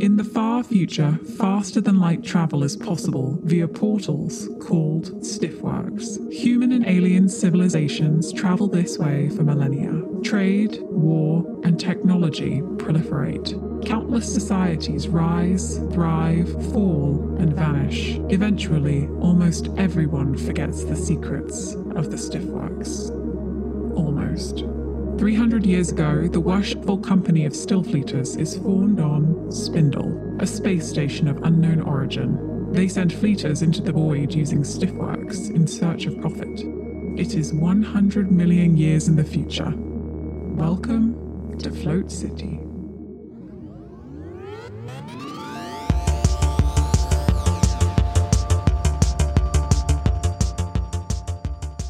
In the far future, faster than light travel is possible via portals called stillworks. Human and alien civilizations travel this way for millennia. Trade, war, and technology proliferate. Countless societies rise, thrive, fall, and vanish. Eventually, almost everyone forgets the secrets of the stillworks. Almost. 300 years ago, the worshipful company of Stillfleeters is formed on Spindle, a space station of unknown origin. They send fleeters into the void using stillworks in search of profit. It is 100 million years in the future. Welcome to Float City.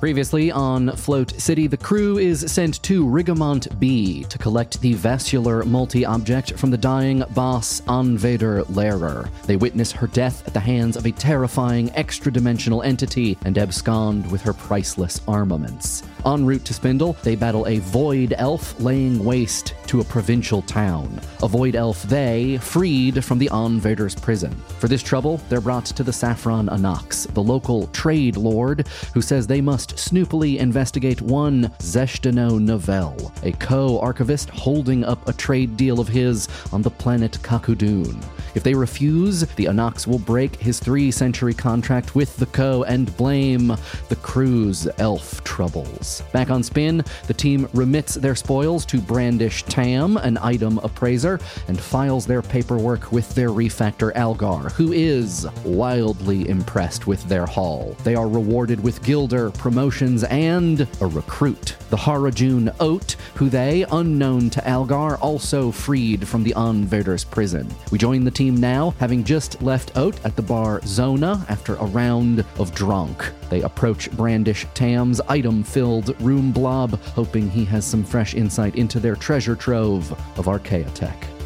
Previously on Float City, the crew is sent to Rigamont B to collect the vascular multi object from the dying boss Anvader Lehrer. They witness her death at the hands of a terrifying extra dimensional entity and abscond with her priceless armaments. En route to Spindle, they battle a void elf laying waste to a provincial town. A void elf they freed from the Anvader's prison. For this trouble, they're brought to the Saffron Anox, the local trade lord, who says they must snoopily investigate one Zeshtano Novell, a co-archivist holding up a trade deal of his on the planet Kakudun. If they refuse, the Anox will break his three-century contract with the Co and blame the crew's elf troubles. Back on Spin, the team remits their spoils to Brandish Tam, an item appraiser, and files their paperwork with their refactor Algar, who is wildly impressed with their haul. They are rewarded with Gilder, promotions, and a recruit. The Harajun Oat, who they, unknown to Algar, also freed from the Anvader's prison. We join the team now, having just left Oat at the bar Zona after a round of drunk. They approach Brandish Tam's item filled room blob, hoping he has some fresh insight into their treasure trove of archaeotech.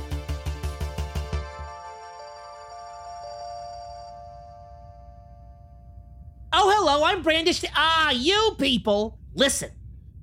Hello, I'm Brandish. Ah, you people. Listen,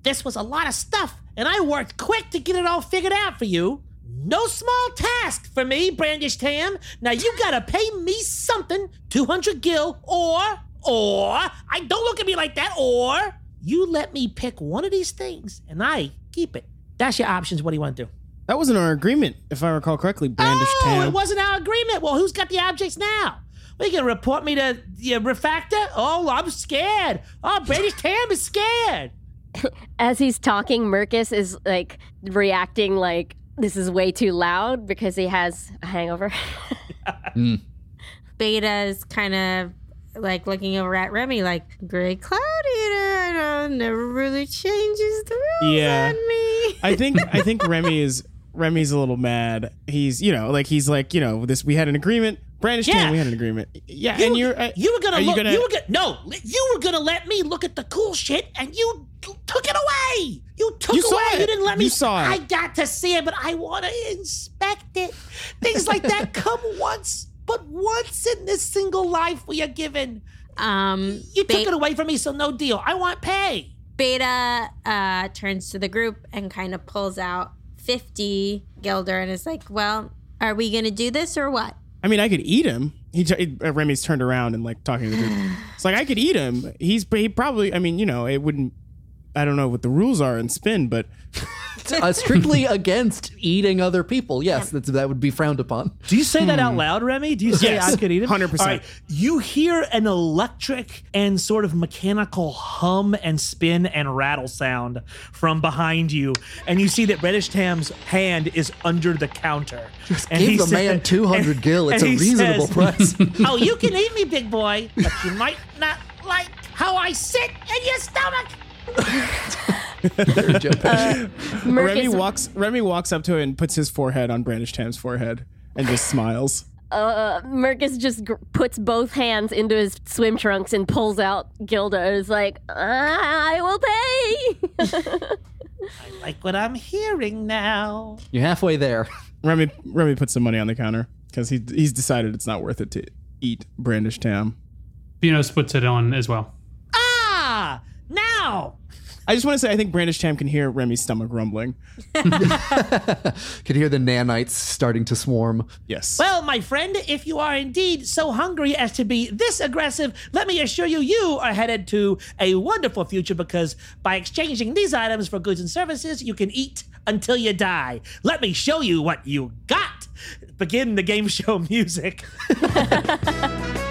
this was a lot of stuff, and I worked quick to get it all figured out for you. No small task for me, Brandish Tam. Now you gotta pay me something, 200 gil, or, or, I don't look at me like that, or you let me pick one of these things and I keep it. That's your options. What do you want to do? That wasn't our agreement, if I recall correctly, Brandish Tam. oh, Tam. it wasn't our agreement. Well, who's got the objects now? Are you gonna report me to the refactor? Oh, I'm scared. Oh, Brandish Tam is scared. As he's talking, Mercus is like reacting like this is way too loud because he has a hangover. Mm. Beta is kind of like looking over at Remy, like Gray Cloud Eater. I don't never really changes the rules Yeah. on me. I think I think Remy is Remy's a little mad. He's you know like he's like you know this we had an agreement. Brandish Yeah. Tam, we had an agreement. Yeah, You, and you're uh, you were gonna are look. you You, gonna you were gonna no. You were gonna let me look at the cool shit, and you took it away. You took You saw away. it. You didn't let me. You saw it. I got to see it, but I want to inspect it. Things like that come once, but once in this single life we are given. Um, You took Be- it away from me, so no deal. I want pay. Beta uh, turns to the group and kind of pulls out 50 Gilder and is like, well, are we going to do this or what? I mean, I could eat him. He, t- uh, Remy's turned around and like talking to the group. It's like I could eat him. He's he probably. I mean, you know, it wouldn't. I don't know what the rules are in spin, but uh, strictly against eating other people. Yes, that's, that would be frowned upon. Do you say that out loud, Remy? Do you say Yes, I could eat it? 100%. All right. You hear an electric and sort of mechanical hum and spin and rattle sound from behind you, and you see that Brandish Tam's hand is under the counter. Just give the man 200 gil. It's a reasonable price. oh, you can eat me, big boy, but you might not like how I sit in your stomach. Remy Mercus, walks. Remy walks up to it and puts his forehead on Brandish Tam's forehead and just smiles. uh, Mercus just gr- puts both hands into his swim trunks and pulls out Gilda. and is like, I will pay. I like what I'm hearing now. You're halfway there. Remy Remy puts some money on the counter because he he's decided it's not worth it to eat Brandish Tam. Venos puts it on as well. Now I just want to say, I think Brandish Tam can hear Remy's stomach rumbling. Could hear the nanites starting to swarm. Yes. Well, my friend, if you are indeed so hungry as to be this aggressive, let me assure you, you are headed to a wonderful future because by exchanging these items for goods and services, you can eat until you die. Let me show you what you got. Begin the game show music.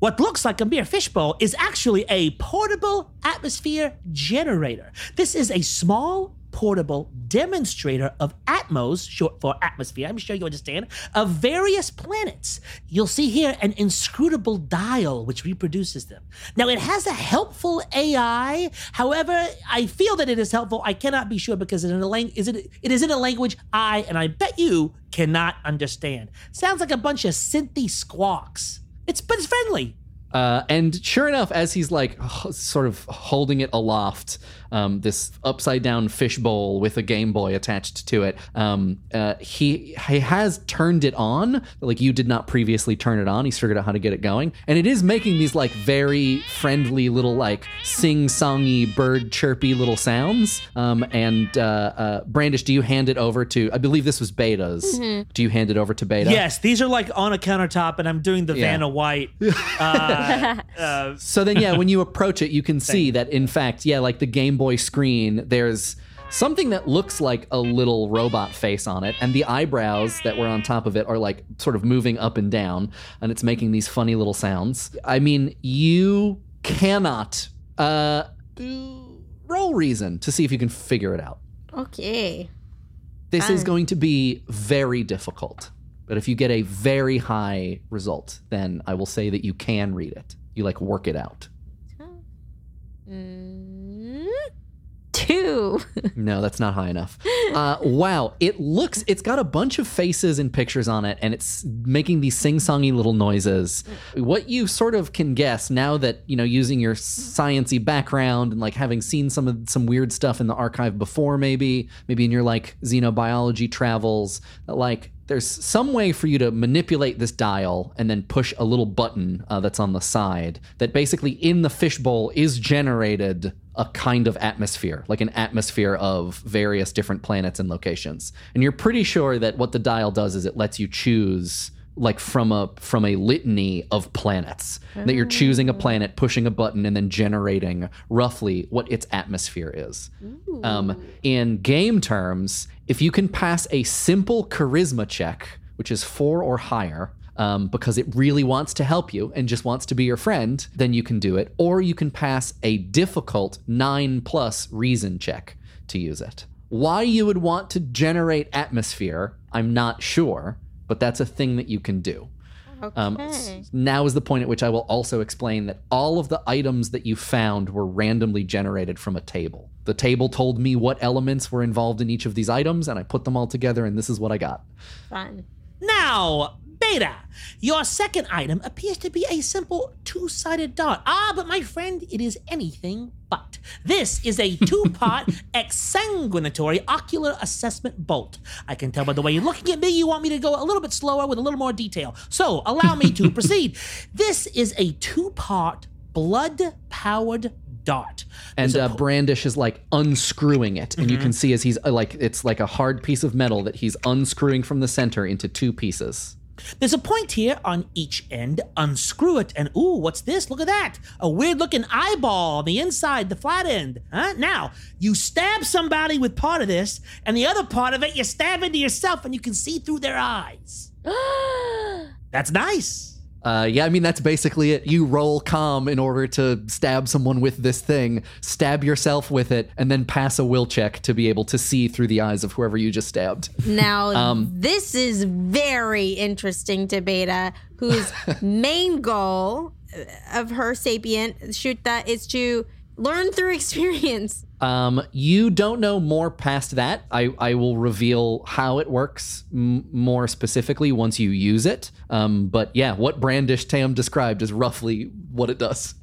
What looks like a mere fishbowl is actually a portable atmosphere generator. This is a small, portable demonstrator of Atmos, short for atmosphere, I'm sure you understand, of various planets. You'll see here an inscrutable dial which reproduces them. Now, it has a helpful AI. However, I feel that it is helpful. I cannot be sure because lang- is it, it is in a language I, and I bet you, cannot understand. Sounds like a bunch of synthy squawks. It's but it's friendly. Uh, and sure enough, as he's like sort of holding it aloft, um, this upside down fishbowl with a Game Boy attached to it, um, uh, he he has turned it on. Like you did not previously turn it on. He's figured out how to get it going, and it is making these like very friendly little like sing songy bird chirpy little sounds. Um, and uh, uh, Brandish, do you hand it over to? I believe this was Beta's. Do you hand it over to Beta? Yes, these are like on a countertop, and I'm doing the Yeah. Vanna White. Uh, uh, So then, yeah, when you approach it, you can see that in fact, yeah, like the Game Boy screen, there's something that looks like a little robot face on it, and the eyebrows that were on top of it are like sort of moving up and down, and it's making these funny little sounds. I mean, you cannot uh, roll reason to see if you can figure it out. Okay. This is going to be very difficult. But if you get a very high result, then I will say that you can read it. You like work it out. Mm, two. No, that's not high enough. Uh, wow, it looks, it's got a bunch of faces and pictures on it, and it's making these sing songy little noises. What you sort of can guess now that, you know, using your sciency background and like having seen some of some weird stuff in the archive before, maybe, maybe in your like xenobiology travels, like, there's some way for you to manipulate this dial and then push a little button uh, that's on the side that basically in the fishbowl is generated a kind of atmosphere, like an atmosphere of various different planets and locations. And you're pretty sure that what the dial does is it lets you choose like from a from a litany of planets that you're choosing a planet pushing a button and then generating roughly what its atmosphere is um, in game terms if you can pass a simple charisma check which is four or higher um, because it really wants to help you and just wants to be your friend, then you can do it. Or you can pass a difficult nine plus reason check to use it. Why you would want to generate atmosphere, I'm not sure, but that's a thing that you can do. Um, now is the point at which I will also explain that all of the items that you found were randomly generated from a table. The table told me what elements were involved in each of these items, and I put them all together, and this is what I got. Fun. Now, Beta, your second item appears to be a simple two sided dot. Ah, but my friend, it is anything but. This is a two part exsanguinatory ocular assessment bolt. I can tell by the way you're looking at me, you want me to go a little bit slower with a little more detail. So, allow me to proceed. This is a two part blood powered dart. And There's uh, Brandish is like unscrewing it, and you Mm-hmm. can see as he's uh, like it's like a hard piece of metal that he's unscrewing from the center into two pieces. There's a point here on each end. Unscrew it, and ooh, what's this? Look at that. A weird looking eyeball on the inside, the flat end. Huh? Now, you stab somebody with part of this, and the other part of it you stab into yourself, and you can see through their eyes. That's nice. Uh, yeah, I mean that's basically it. You roll calm in order to stab someone with this thing, stab yourself with it, and then pass a will check to be able to see through the eyes of whoever you just stabbed. Now, Um, this is very interesting to Beta, whose main goal of her sapient shoot that is to learn through experience. Um, you don't know more past that. I, I will reveal how it works m- more specifically once you use it. Um, but yeah, what Brandish Tam described is roughly what it does.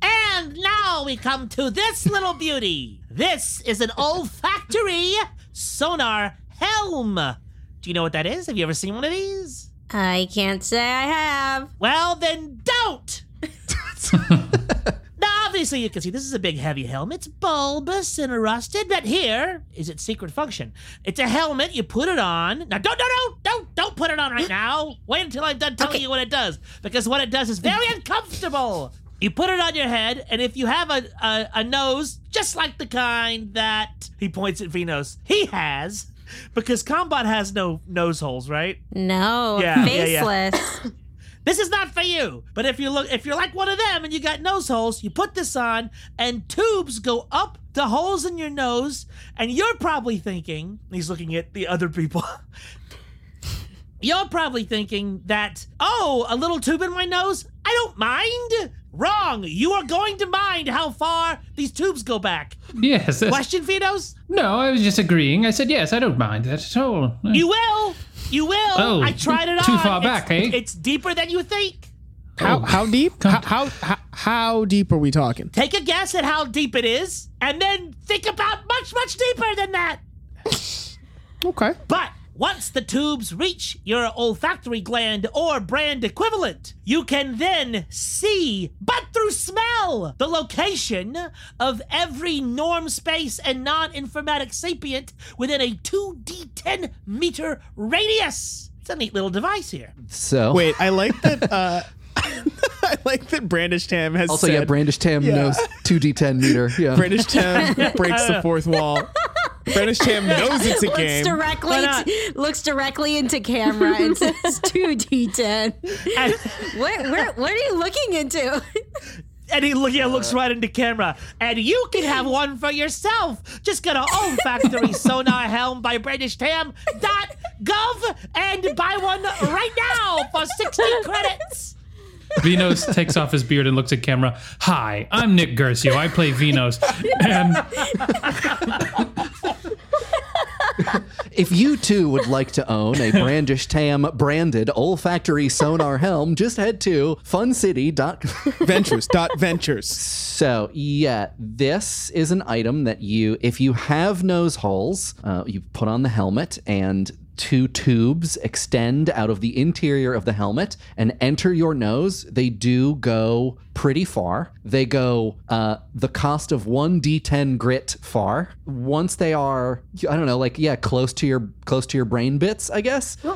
And now we come to this little beauty. This is an olfactory sonar helm. Do you know what that is? Have you ever seen one of these? I can't say I have. Well, then don't. obviously, you can see this is a big, heavy helmet. It's bulbous and rusted, but here is its secret function. It's a helmet. You put it on. Now, don't, don't, don't, don't, don't put it on right now. Wait until I'm done telling you what it does, because what it does is very uncomfortable. You put it on your head, and if you have a, a, a nose just like the kind that he points at Venos, he has, because Combat has no nose holes, right? No, Yeah, yeah, yeah. This is not for you. But if you look, if you're like one of them and you got nose holes, you put this on, and tubes go up the holes in your nose, and you're probably thinking, he's looking at the other people. You're probably thinking that, oh, a little tube in my nose? I don't mind. Wrong. You are going to mind how far these tubes go back. Yes. Question, Fidos? No, I was just agreeing. I said yes. I don't mind that at all. You will. You will. Oh, I tried it too on. far It's- back, eh? It's deeper than you think. How Oh. how deep? How, how how how deep are we talking? Take a guess at how deep it is, and then think about much, much deeper than that. Okay. But once the tubes reach your olfactory gland or brand equivalent, you can then see, but through smell, the location of every norm space and non informatic sapient within a 2d10 meter radius. It's a neat little device here. So Wait, I like that. Uh, I like that Brandish Tam has also said. yeah, Brandish Tam Yeah. knows two D ten meter. Yeah. Brandish Tam breaks the fourth wall. Brandish Tam knows it's a looks game. directly Why not? looks directly into camera and says two D10. And, What where, what are you looking into? and he look, yeah, looks right into camera. And you can have one for yourself. Just go to olfactory sonar helm by BritishTam.gov and buy one right now for 60 credits. Venos takes off his beard and looks at camera. Hi, I'm Nick Gersio. I play Venos. And If you too would like to own a Brandish Tam branded olfactory sonar helm, just head to funcity.com. Ventures dot ventures. So, yeah, this is an item that you, if you have nose holes, uh, you put on the helmet and two tubes extend out of the interior of the helmet and enter your nose. They do go pretty far. They go uh, the cost of one d10 grit far. Once they are, I don't know, like yeah, close to your close to your brain bits, I guess.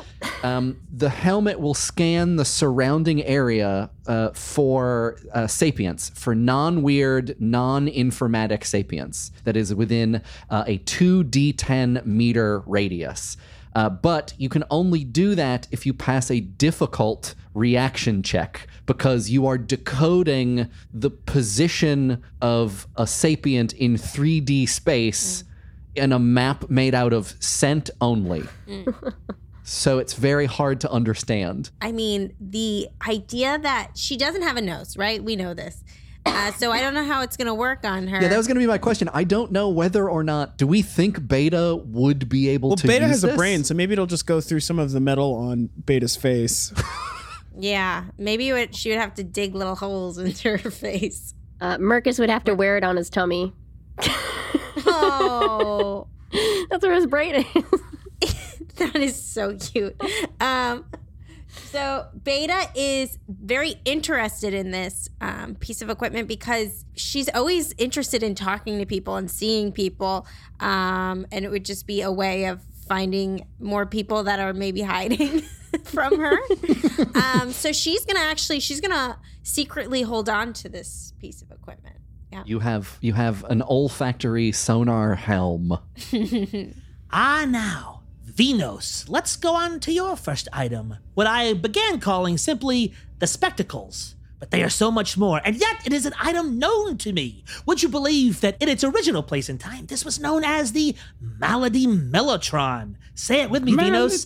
Um, the helmet will scan the surrounding area uh, for uh, sapience, for non weird, non informatic sapience that is within uh, a 2d10 meter radius. Uh, but you can only do that if you pass a difficult reaction check because you are decoding the position of a sapient in 3D space in a map made out of scent only. so it's very hard to understand. I mean, the idea that she doesn't have a nose, right? We know this. Uh, so I don't know how it's going to work on her. Yeah, that was going to be my question. I don't know whether or not do we think Beta would be able Well, to Beta use has a brain, so maybe it'll just go through some of the metal on Beta's face. yeah, maybe would, she would have to dig little holes into her face. Uh, Mercus would have to wear it on his tummy. Oh, That's where his brain is. that is so cute. Um, so Beta is very interested in this um, piece of equipment because she's always interested in talking to people and seeing people, um, and it would just be a way of finding more people that are maybe hiding from her. um, so she's gonna actually she's gonna secretly hold on to this piece of equipment. Yeah. You have you have an olfactory sonar helm. Ah, now, Venos, let's go on to your first item. What I began calling simply the spectacles. But they are so much more, and yet it is an item known to me. Would you believe that in its original place and time, this was known as the Malady Mellotron? Say it with me, Mal- Venos.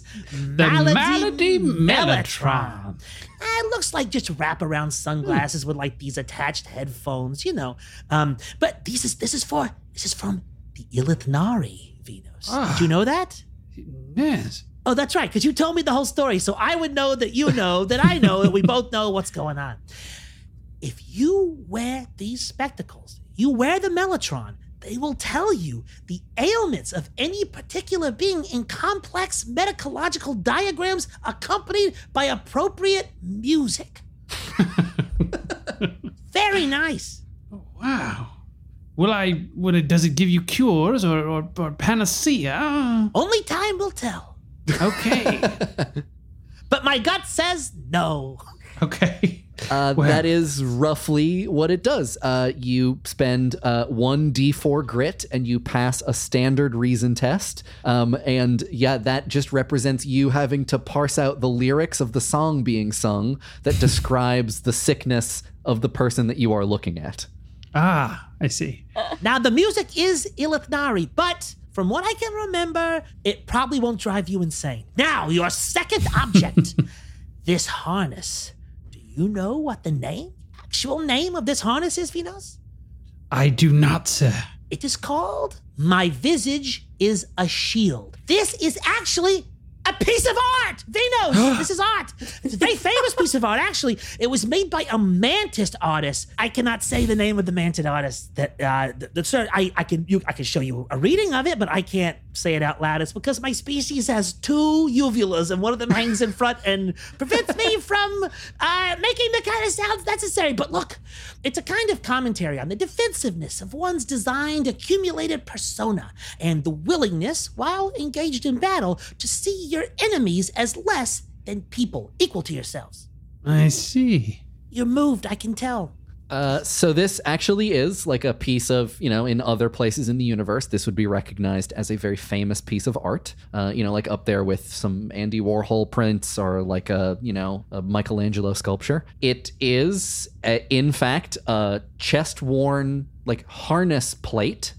the Malady Mellotron. Eh, It looks like just wraparound sunglasses with like these attached headphones, you know. Um, but these is this is for this is from the Ilithnari, Venos. Did you know that? Yes. Oh, that's right, because you told me the whole story, so I would know that you know that I know that we both know what's going on. If you wear these spectacles, you wear the Mellotron, They will tell you the ailments of any particular being in complex medicological diagrams accompanied by appropriate music. Very nice. Oh, wow. Will I? Will it? Does it give you cures or or, or panacea? Only time will tell. Okay. But my gut says no. okay. Uh, Well- that is roughly what it does. Uh, you spend uh, one d4 grit and you pass a standard reason test. Um, and yeah, that just represents you having to parse out the lyrics of the song being sung that describes the sickness of the person that you are looking at. Ah, I see. Now, the music is Ilithnari, but from what I can remember, it probably won't drive you insane. Now, your second object this harness. Do you know what the name, actual name of this harness is, Venos? I do not, sir. It is called My Visage is a Shield. This is actually a piece of art. Venos, this is art. It's a very famous piece of art, actually. It was made by a mantis artist. I cannot say the name of the mantis artist. That uh, the, the sir, I, I can you I can show you a reading of it, but I can't say it out loud. It's because my species has two uvulas, and one of them hangs in front and prevents me from uh, making the kind of sounds necessary. But look, it's a kind of commentary on the defensiveness of one's designed accumulated persona and the willingness, while engaged in battle, to see your enemies as less than people equal to yourselves. I see. You're moved, I can tell. Uh, so this actually is like a piece of, you know, in other places in the universe, this would be recognized as a very famous piece of art. Uh, you know, like up there with some Andy Warhol prints or like a, you know, a Michelangelo sculpture. It is, in fact, a chest-worn like harness plate.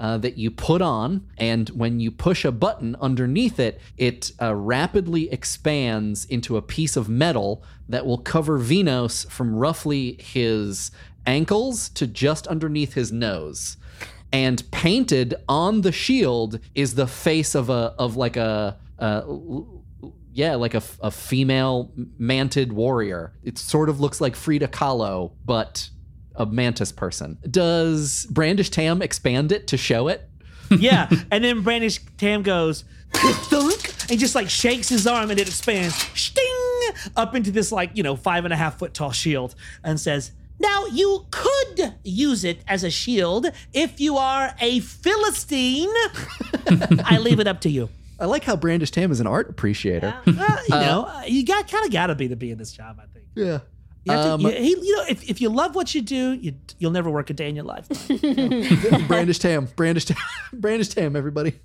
Uh, that you put on, and when you push a button underneath it, it uh, rapidly expands into a piece of metal that will cover Venos from roughly his ankles to just underneath his nose. And painted on the shield is the face of a of like a. Yeah, like a, a female manted warrior. It sort of looks like Frida Kahlo, but a mantis person. Does Brandish Tam expand it to show it? yeah. And then Brandish Tam goes, thunk, and just like shakes his arm and it expands, sting, up into this like, you know, five and a half foot tall shield and says, Now, you could use it as a shield if you are a Philistine. I leave it up to you. I like how Brandish Tam is an art appreciator. uh, you know, uh, you got kind of got to be to be in this job, I think. Yeah. You, have to- Um, you- you know, if, if you love what you do, you, you'll never work a day in your life. Brandish Tam, Brandish Tam, Brandish Tam, everybody.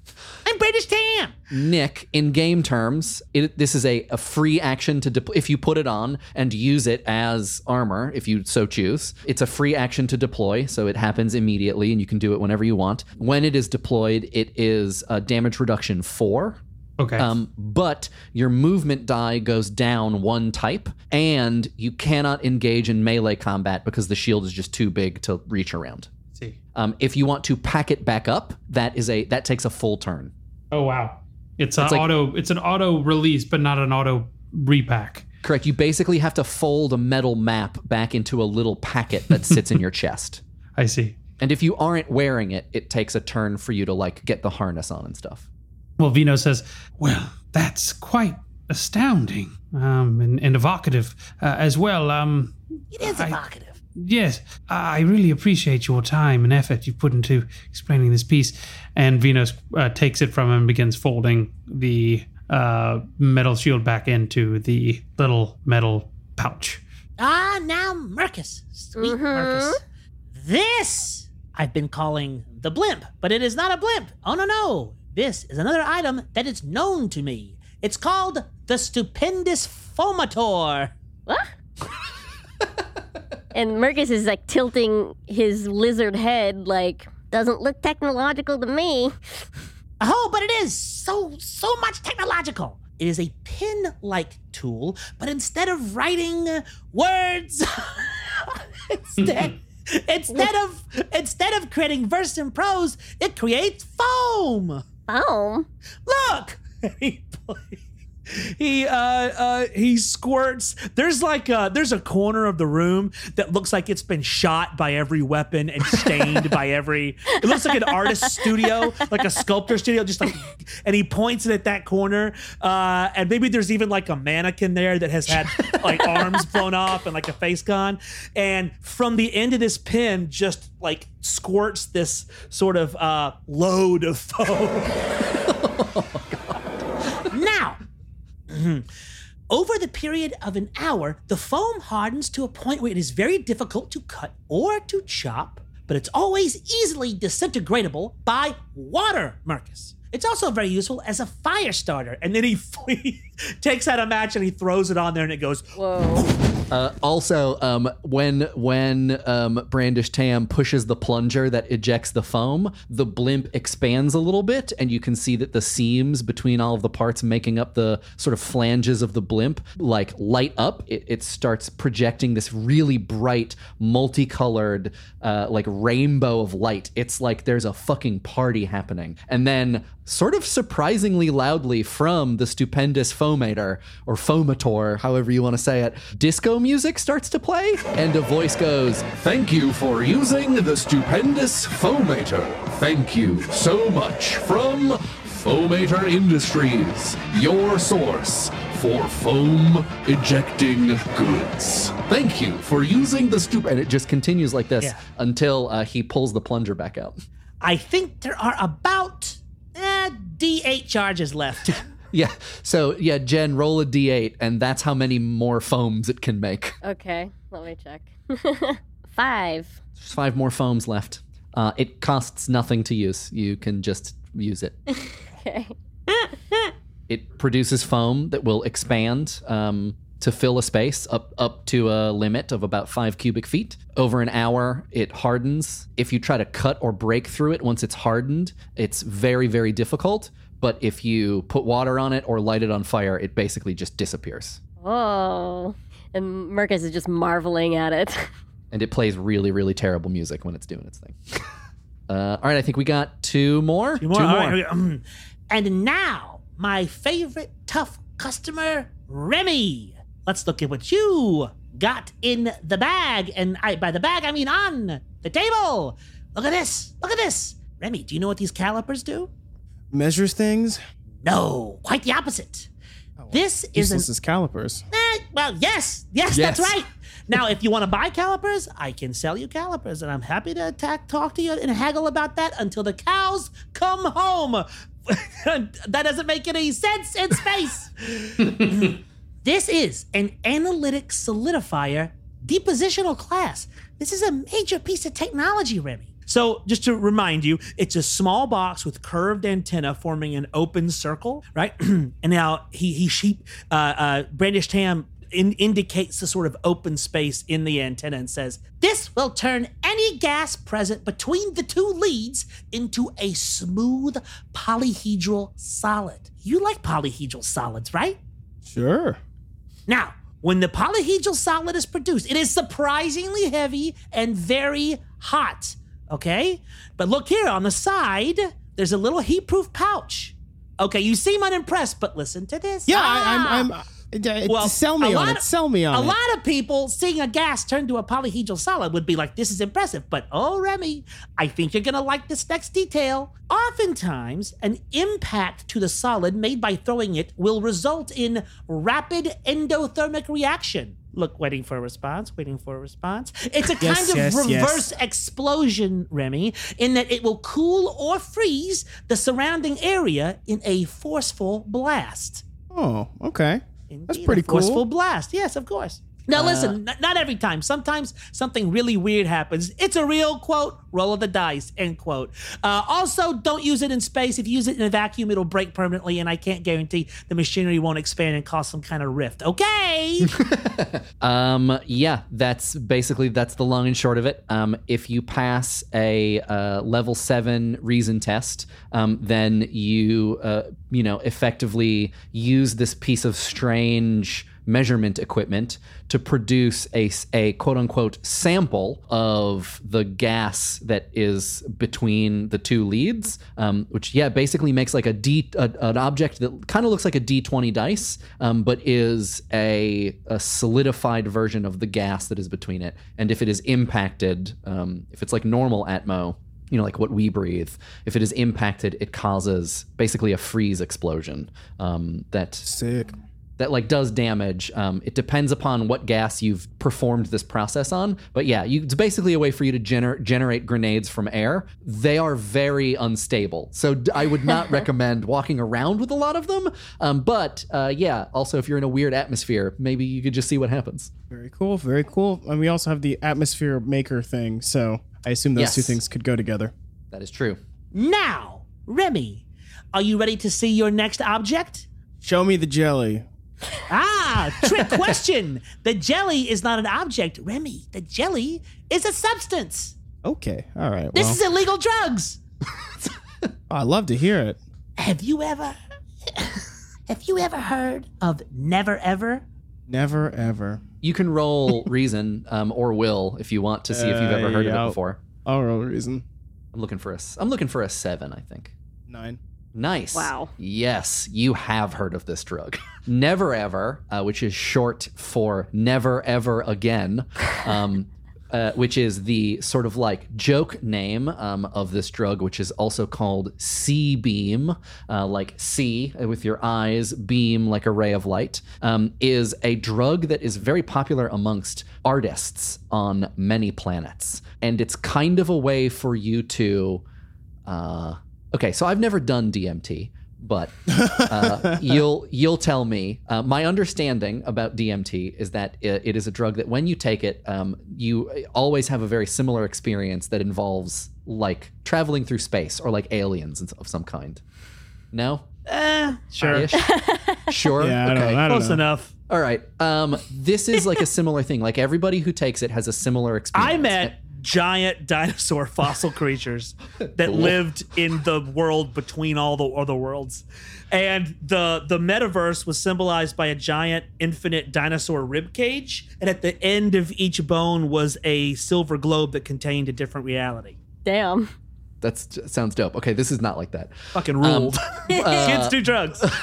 I'm Brandish Tam. Nick, in game terms, it, this is a, a free action to deploy. If you put it on and use it as armor, if you so choose, it's a free action to deploy, so it happens immediately and you can do it whenever you want. When it is deployed, it is a damage reduction four. Okay. Um, but your movement die goes down one type, and you cannot engage in melee combat because the shield is just too big to reach around. see. Um, if you want to pack it back up, that is a that takes a full turn. Oh wow. It's, an like- auto. It's an auto release, but not an auto repack. Correct. You basically have to fold a metal map back into a little packet that sits in your chest. I see. And if you aren't wearing it, it takes a turn for you to like get the harness on and stuff. Well, Vino says, "Well, that's quite astounding um, and, and evocative uh, as well. Um, It is I- evocative. yes, I really appreciate your time and effort you've put into explaining this piece." And Venos uh, takes it from him and begins folding the uh, metal shield back into the little metal pouch. Ah, now Mercus. Sweet Mercus. This I've been calling the blimp, but it is not a blimp. Oh, no, no. This is another item that is known to me. It's called the Stupendous Foamator. What? and Mercus is like tilting his lizard head, like, doesn't look technological to me. Oh, but it is so, so much technological. It is a pin like tool, but instead of writing words, instead, instead of instead of creating verse and prose, it creates foam. Foam? Look! He, he uh uh he squirts. There's like a there's a corner of the room that looks like it's been shot by every weapon and stained by every it looks like an artist studio like a sculptor studio just like and he points it at that corner uh and maybe there's even like a mannequin there that has had like arms blown off and like a face gone. And from the end of this pin just like squirts this sort of uh load of foam Mm-hmm. over the period of an hour, the foam hardens to a point where it is very difficult to cut or to chop, but it's always easily disintegratable by water, Mercus. It's also very useful as a fire starter. and then he, he takes out a match and he throws it on there and it goes Whoa. Uh, also, um, when when um, Brandish Tam pushes the plunger that ejects the foam, the blimp expands a little bit, and you can see that the seams between all of the parts making up the sort of flanges of the blimp like light up. It, it starts projecting this really bright, multicolored, uh, like rainbow of light. It's like there's a fucking party happening, and then sort of surprisingly loudly from the stupendous foamator or foamator, however you want to say it, disco music starts to play, and a voice goes, Thank you for using the stupendous Foamator. Thank you so much from Foamator Industries, your source for foam ejecting goods. Thank you for using the and it just continues like this Yeah. until uh, he pulls the plunger back out. I think there are about eh, D8 charges left. Yeah. So yeah, Jen, roll a d8, and that's how many more foams it can make. Okay, let me check. Five. There's five more foams left. Uh, it costs nothing to use. You can just use it. Okay. It produces foam that will expand um, to fill a space up up to a limit of about five cubic feet. Over an hour, it hardens. If you try to cut or break through it once it's hardened, it's very very difficult. But if you put water on it or light it on fire, it basically just disappears. Oh. And Mercus is just marveling at it. and it plays really, really terrible music when it's doing its thing. uh, all right, I think we got two more. Two more. All right, um, and now, my favorite tough customer, Remy. Let's look at what you got in the bag. And I, by the bag, I mean on the table. Look at this. Look at this. Remy, do you know what these calipers do? Measures things. No, quite the opposite. This is an Useless as calipers. Eh, well, yes, yes, Yes. that's right. Now, if you want to buy calipers, I can sell you calipers, and I'm happy to attack, talk to you and haggle about that until the cows come home. that doesn't make any sense in space. this is an analytic solidifier depositional class. This is a major piece of technology, Remy. So, just to remind you, it's a small box with curved antenna forming an open circle, right? and now he he she uh, uh, Brandish Tam in, indicates the sort of open space in the antenna and says, This will turn any gas present between the two leads into a smooth polyhedral solid. You like polyhedral solids, right? Sure. Now, when the polyhedral solid is produced, it is surprisingly heavy and very hot. Okay? But look here on the side, there's a little heat proof pouch. Okay, you seem unimpressed, but listen to this. Yeah, Ah! I, I'm. I'm. Uh, Well, sell me on it. of- Sell me on a it. lot of people seeing a gas turn to a polyhedral solid would be like, this is impressive. But oh, Remy, I think you're going to like this next detail. Oftentimes, an impact to the solid made by throwing it will result in rapid endothermic reaction. Look, waiting for a response, waiting for a response. It's a Yes, kind of yes, yes. reverse explosion, Remy, in that it will cool or freeze the surrounding area in a forceful blast. Oh, okay. That's Indeed, pretty a forceful cool. blast. Yes, of course. Now listen, n- not every time. Sometimes something really weird happens. It's a real quote. Roll of the dice. End quote. Uh, also, don't use it in space. If you use it in a vacuum, it'll break permanently, and I can't guarantee the machinery won't expand and cause some kind of rift. Okay. Um, yeah, that's basically that's the long and short of it. Um, if you pass a uh, level seven reason test, um, then you uh, you know effectively use this piece of strange measurement equipment to produce a, a quote unquote sample of the gas that is between the two leads, um, which, yeah, basically makes like a D, a, an object that kind of looks like a D20 dice, um, but is a, a solidified version of the gas that is between it. And if it is impacted, um, if it's like normal Atmo, you know, like what we breathe. If it is impacted, it causes basically a freeze explosion um, that Sick. That like does damage. Um, it depends upon what gas you've performed this process on, but yeah, you, it's basically a way for you to gener- generate grenades from air. They are very unstable, so d- I would not recommend walking around with a lot of them. Um, but uh, yeah, also if you're in a weird atmosphere, maybe you could just see what happens. Very cool. Very cool. And we also have the atmosphere maker thing, so I assume those Yes. two things could go together. That is true. Now, Remy, are you ready to see your next object? Show me the jelly. Ah, trick question. The jelly is not an object, Remy. The jelly is a substance. Okay. All right. This well, is illegal drugs. I love to hear it. Have you ever Have you ever heard of never ever? Never ever. You can roll reason um, or will if you want to see if you've ever heard of Uh, it before. Oh, no reason. I'm looking for a. I'm looking for a seven. I think. Nine. Nice. Wow. Yes, you have heard of this drug. Never Ever, uh, which is short for Never Ever Again, um, uh, which is the sort of like joke name um, of this drug, which is also called C Beam, uh, like C with your eyes, beam like a ray of light, um, is a drug that is very popular amongst artists on many planets. And it's kind of a way for you to. Okay, so I've never done DMT, but uh, you'll you'll tell me. Uh, my understanding about DMT is that it, it is a drug that when you take it, um, you always have a very similar experience that involves like traveling through space or like aliens of some kind. No, Uh, Sure. Ish? sure. Yeah, I don't, okay. I don't Close know. enough. All right. Um, this is like a similar thing. Like everybody who takes it has a similar experience. I met giant dinosaur fossil creatures that lived in the world between all the other worlds. And the the metaverse was symbolized by a giant infinite dinosaur rib cage, and at the end of each bone was a silver globe that contained a different reality. Damn. That's sounds dope. Okay, this is not like that. Fucking ruled. Kids do drugs.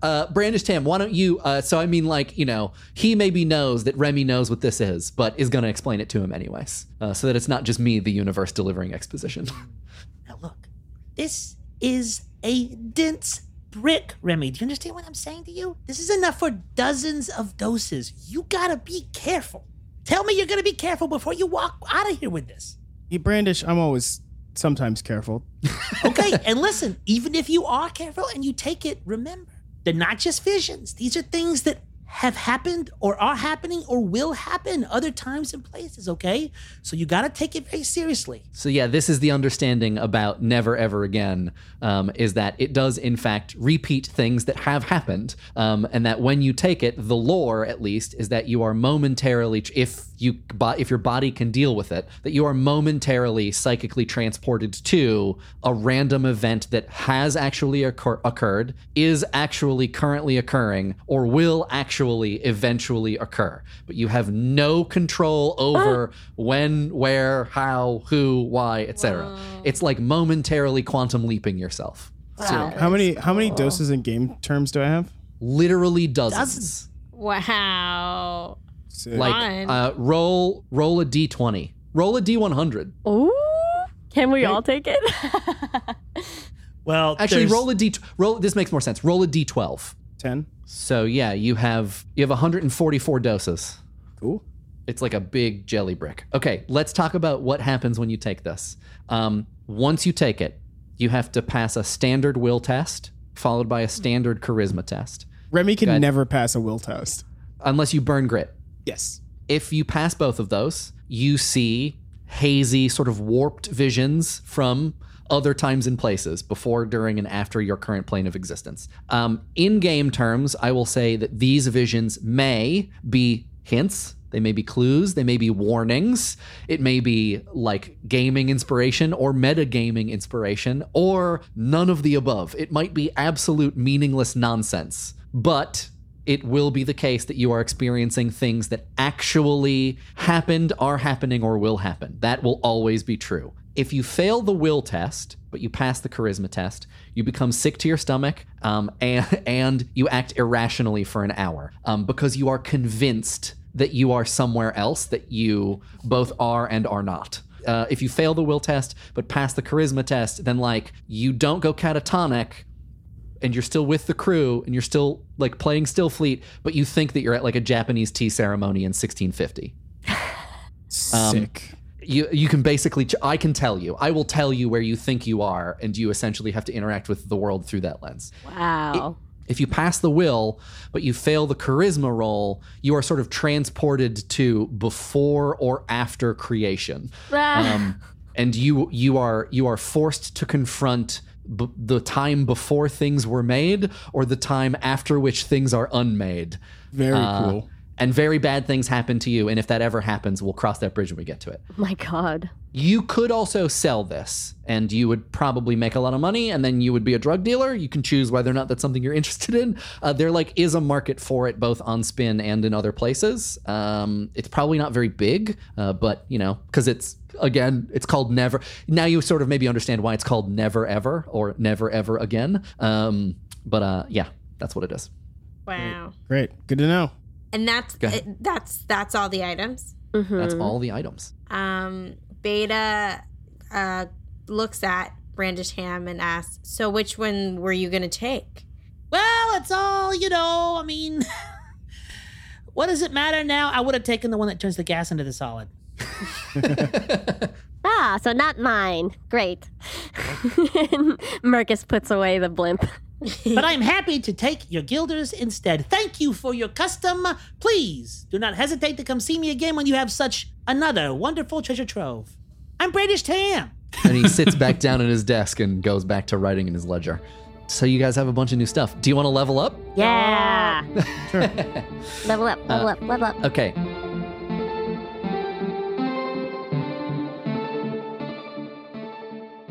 Uh, Brandish Tam, why don't you? Uh, so I mean, like you know, he maybe knows that Remy knows what this is, but is going to explain it to him anyways, uh, so that it's not just me, the universe, delivering exposition. now look, this is a dense brick, Remy. Do you understand what I'm saying to you? This is enough for dozens of doses. You gotta be careful. Tell me you're gonna be careful before you walk out of here with this. Yeah, Brandish, I'm always sometimes careful. Okay, and listen, even if you are careful and you take it, remember, they're not just visions. These are things that have happened or are happening or will happen other times and places, okay? So you got to take it very seriously. So yeah, this is the understanding about never ever again. Um, is that it does in fact repeat things that have happened, um, and that when you take it, the lore at least is that you are momentarily, if you if your body can deal with it, that you are momentarily psychically transported to a random event that has actually occur- occurred, is actually currently occurring, or will actually actually eventually occur. But you have no control over ah. when, where, how, who, why, etc. It's like momentarily quantum leaping yourself. How many how many doses in game terms do I have? Literally dozens. dozens. Wow. Sick. Like uh, roll roll a d twenty. Roll a d one hundred. Ooh. Can we okay. all take it? well, actually, roll a d. Roll. This makes more sense. Roll a d twelve. 10? So yeah, you have you have 144 doses. Cool. It's like a big jelly brick. Okay, let's talk about what happens when you take this. Um, once you take it, you have to pass a standard will test followed by a standard charisma test. Remy can never pass a will test unless you burn grit. Yes. If you pass both of those, you see hazy, sort of warped visions from other times and places before, during, and after your current plane of existence. Um, in game terms, I will say that these visions may be hints. They may be clues, they may be warnings, it may be like gaming inspiration or metagaming inspiration, or none of the above. It might be absolute meaningless nonsense. But it will be the case that you are experiencing things that actually happened, are happening, or will happen. That will always be true. If you fail the will test, but you pass the charisma test, you become sick to your stomach um, and, and you act irrationally for an hour um, because you are convinced that you are somewhere else, that you both are and are not. Uh, if you fail the will test but pass the charisma test, then like you don't go catatonic, and you're still with the crew and you're still like playing still fleet but you think that you're at like a japanese tea ceremony in 1650 Sick. You you can basically ch- i can tell you i will tell you where you think you are and you essentially have to interact with the world through that lens Wow. if you pass the will but you fail the charisma roll you are sort of transported to before or after creation Ah. um, and you you are you are forced to confront b- the time before things were made or the time after which things are unmade Very Uh, cool. And very bad things happen to you and if that ever happens we'll cross that bridge when we get to it my God. you could also sell this and you would probably make a lot of money and then you would be a drug dealer you can choose whether or not that's something you're interested in uh, there like is a market for it both on spin and in other places um, it's probably not very big uh, but you know because it's again it's called never now you sort of maybe understand why it's called never ever or never ever again um, but uh, yeah that's what it is Wow. Great. Good to know. And that's it- that's that's all the items. that's Mm-hmm. all the items Um, Beta uh, looks at Brandish Tam and asks, "So which one were you gonna take?" Well, it's all, you know, I mean, what does it matter now? I would have taken the one that turns the gas into the solid. Ah, so not mine. Great. Mercus puts away the blimp. But I'm happy to take your guilders instead. Thank you for your custom. Please do not hesitate to come see me again when you have such another wonderful treasure trove. I'm Brandish Tam. and he sits back down at his desk and goes back to writing in his ledger so you guys have a bunch of new stuff do you want to level up Yeah. level up, level uh, up, level up. Okay.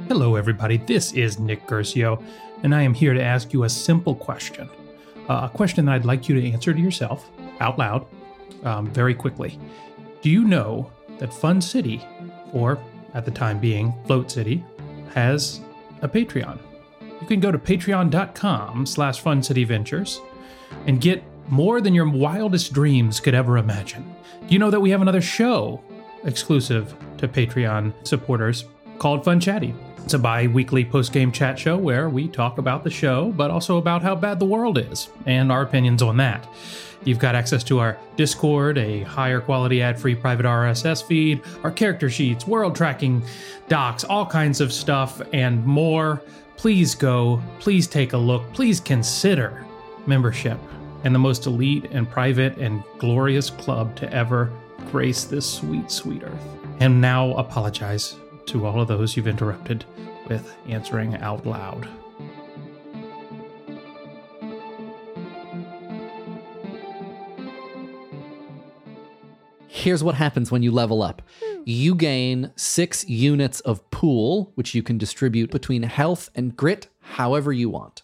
Hello, everybody. This is Nick Gercio, and I am here to ask you a simple question. Uh, a question that I'd like you to answer to yourself out loud um, very quickly. Do you know that Fun City, or at the time being Float City, has a Patreon? You can go to patreon.com slash funcityventures and get more than your wildest dreams could ever imagine. Do you know that we have another show exclusive to Patreon supporters called Fun Chatty? It's a bi weekly post game chat show where we talk about the show, but also about how bad the world is and our opinions on that. You've got access to our Discord, a higher quality ad free private RSS feed, our character sheets, world tracking docs, all kinds of stuff, and more. Please go, please take a look, please consider membership and the most elite and private and glorious club to ever grace this sweet, sweet earth. And now apologize to all of those you've interrupted with answering out loud. Here's what happens when you level up you gain six units of pool, which you can distribute between health and grit however you want.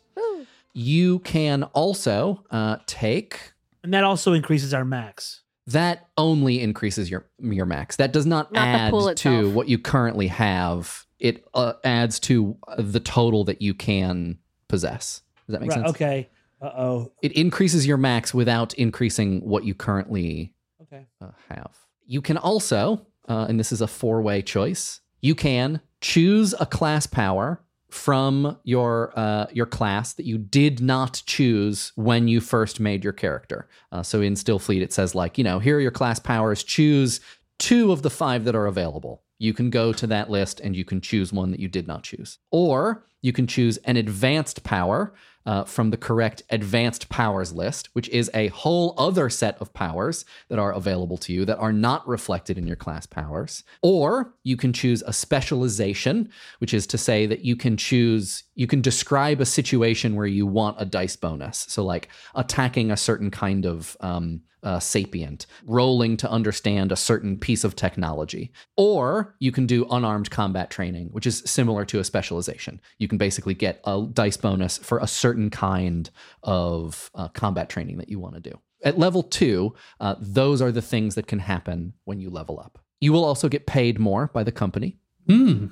You can also uh, take. And that also increases our max. That only increases your your max. That does not, Not add to what you currently have. It uh, adds to the total that you can possess. Does that make Right, sense? okay. Uh oh. It increases your max without increasing what you currently Okay. uh, have. You can also, uh, and this is a four way choice, you can choose a class power from your uh, your class that you did not choose when you first made your character. Uh, so in Stillfleet, it says like, you know, here are your class powers. Choose two of the five that are available. You can go to that list and you can choose one that you did not choose, or you can choose an advanced power uh, from the correct advanced powers list, which is a whole other set of powers that are available to you that are not reflected in your class powers. Or you can choose a specialization, which is to say that you can choose, you can describe a situation where you want a dice bonus. So, like attacking a certain kind of um, uh, sapient, rolling to understand a certain piece of technology. Or you can do unarmed combat training, which is similar to a specialization. You can basically get a dice bonus for a certain kind of uh, combat training that you want to do. At level two, uh, those are the things that can happen when you level up. You will also get paid more by the company. Hmm.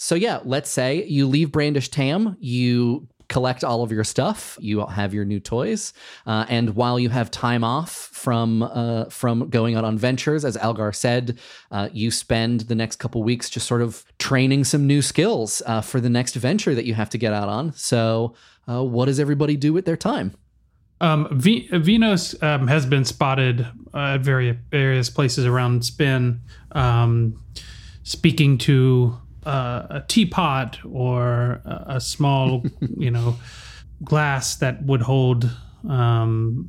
So yeah, let's say you leave Brandish Tam, you collect all of your stuff, you have your new toys, uh, and while you have time off from uh, from going out on ventures, as Algar said, uh, you spend the next couple weeks just sort of training some new skills uh, for the next venture that you have to get out on. So, uh, what does everybody do with their time? Um, v- Venos um, has been spotted uh, at various various places around Spin, um, speaking to uh, a teapot or a, a small, you know, glass that would hold um,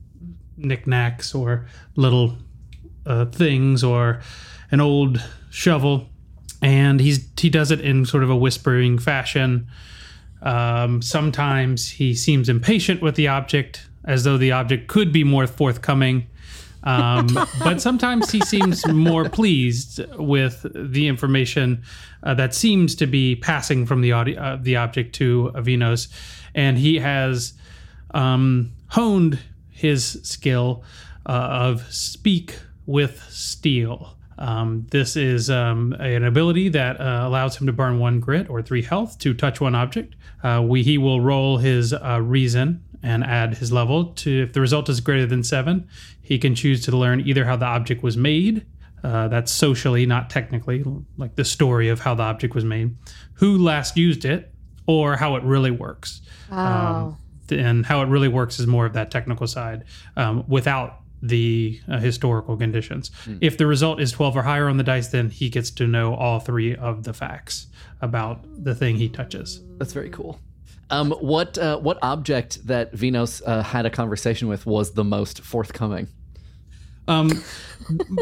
knickknacks or little uh, things or an old shovel, and he's he does it in sort of a whispering fashion. Um, sometimes he seems impatient with the object, as though the object could be more forthcoming. Um, but sometimes he seems more pleased with the information uh, that seems to be passing from the audi- uh, the object to Avinos, and he has um, honed his skill uh, of speak with steel. Um, this is um, an ability that uh, allows him to burn one grit or three health to touch one object. Uh, we, he will roll his uh, reason and add his level to. If the result is greater than seven, he can choose to learn either how the object was made. Uh, that's socially, not technically, like the story of how the object was made, who last used it, or how it really works. Um, and how it really works is more of that technical side um, without the uh, historical conditions. If the result is 12 or higher on the dice, then he gets to know all three of the facts about the thing he touches. That's very cool. Um, what uh, what object that Venos uh, had a conversation with was the most forthcoming? Um,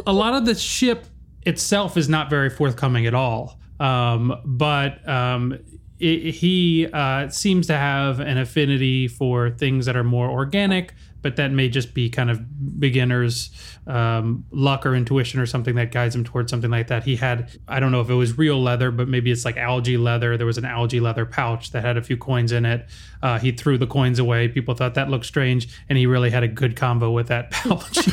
a lot of the ship itself is not very forthcoming at all. Um, but um, it, he uh, seems to have an affinity for things that are more organic, but that may just be kind of beginners' um, luck or intuition or something that guides him towards something like that. He had, I don't know if it was real leather, but maybe it's like algae leather. There was an algae leather pouch that had a few coins in it. Uh, he threw the coins away. People thought that looked strange, and he really had a good combo with that pouch.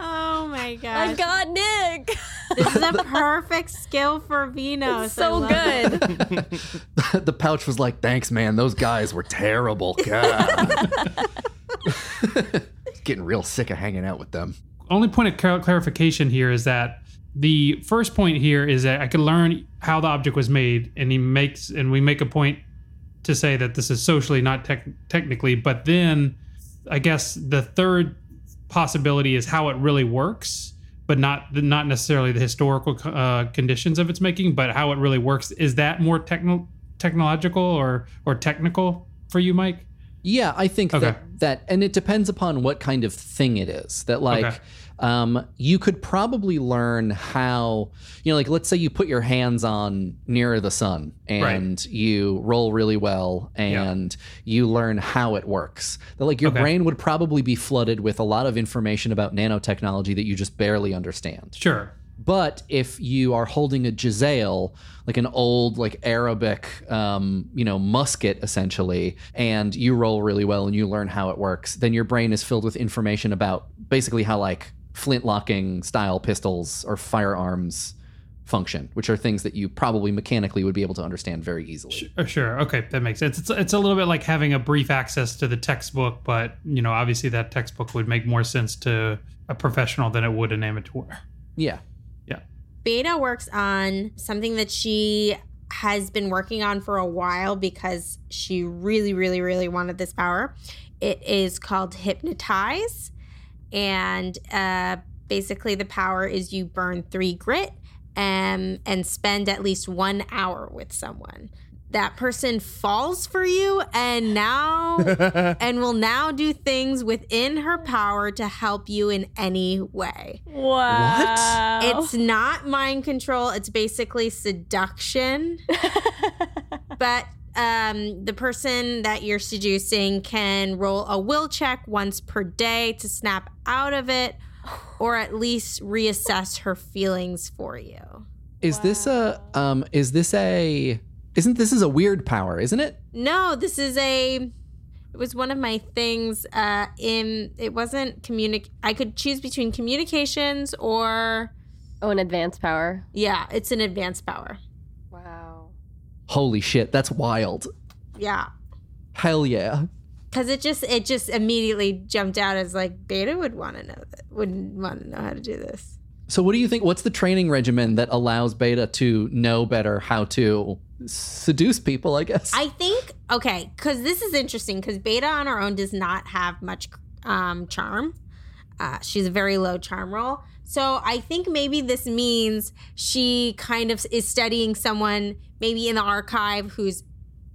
Oh my god. I god. got Nick. This is a perfect skill for Vino. It's so I love it. good. the pouch was like, "Thanks, man. Those guys were terrible. God. Getting real sick of hanging out with them." only point of clar- clarification here is that the first point here is that I could learn how the object was made, and he makes and we make a point to say that this is socially not tech technically, but then I guess the third possibility is how it really works, but not not necessarily the historical uh, conditions of its making, but how it really works. Is that more techno- technological or or technical for you, Mike? Yeah, I think Okay. that that, and it depends upon what kind of thing it is. That like, Okay. um, you could probably learn how, you know, like let's say you put your hands on nearer the sun and you roll really well and you learn how it works. That like your Okay. brain would probably be flooded with a lot of information about nanotechnology that you just barely understand. Sure. But if you are holding a jezail, like an old, like Arabic, um, you know, musket essentially, and you roll really well and you learn how it works, then your brain is filled with information about basically how like flintlocking style pistols or firearms function, which are things that you probably mechanically would be able to understand very easily. Uh, Sure. Okay, that makes sense. It's it's a little bit like having a brief access to the textbook, but you know, obviously that textbook would make more sense to a professional than it would an amateur. Yeah. Beta works on something that she has been working on for a while because she really, really, really wanted this power. It is called Hypnotize. And uh, basically, the power is you burn three grit um, and spend at least one hour with someone. That person falls for you and now and will now do things within her power to help you in any way. Wow. It's not mind control. It's basically seduction. but um, the person that you're seducing can roll a will check once per day to snap out of it, or at least reassess her feelings for you. Is this a um is this a Isn't this is a weird power, isn't it? No, this is a. It was one of my things. Uh, in it wasn't communic. I could choose between communications or Oh, an advanced power. yeah, it's an advanced power. Wow. Holy shit, that's wild. Yeah, Hell yeah. because it just it just immediately jumped out as like Beta would want to know that wouldn't want to know how to do this. So what do you think what's the training regimen that allows Beta to know better how to seduce people, I guess? I think okay, because this is interesting because Beta on her own does not have much um, charm. Uh, she's a very low charm roll. So I think maybe this means she kind of is studying someone maybe in the archive who's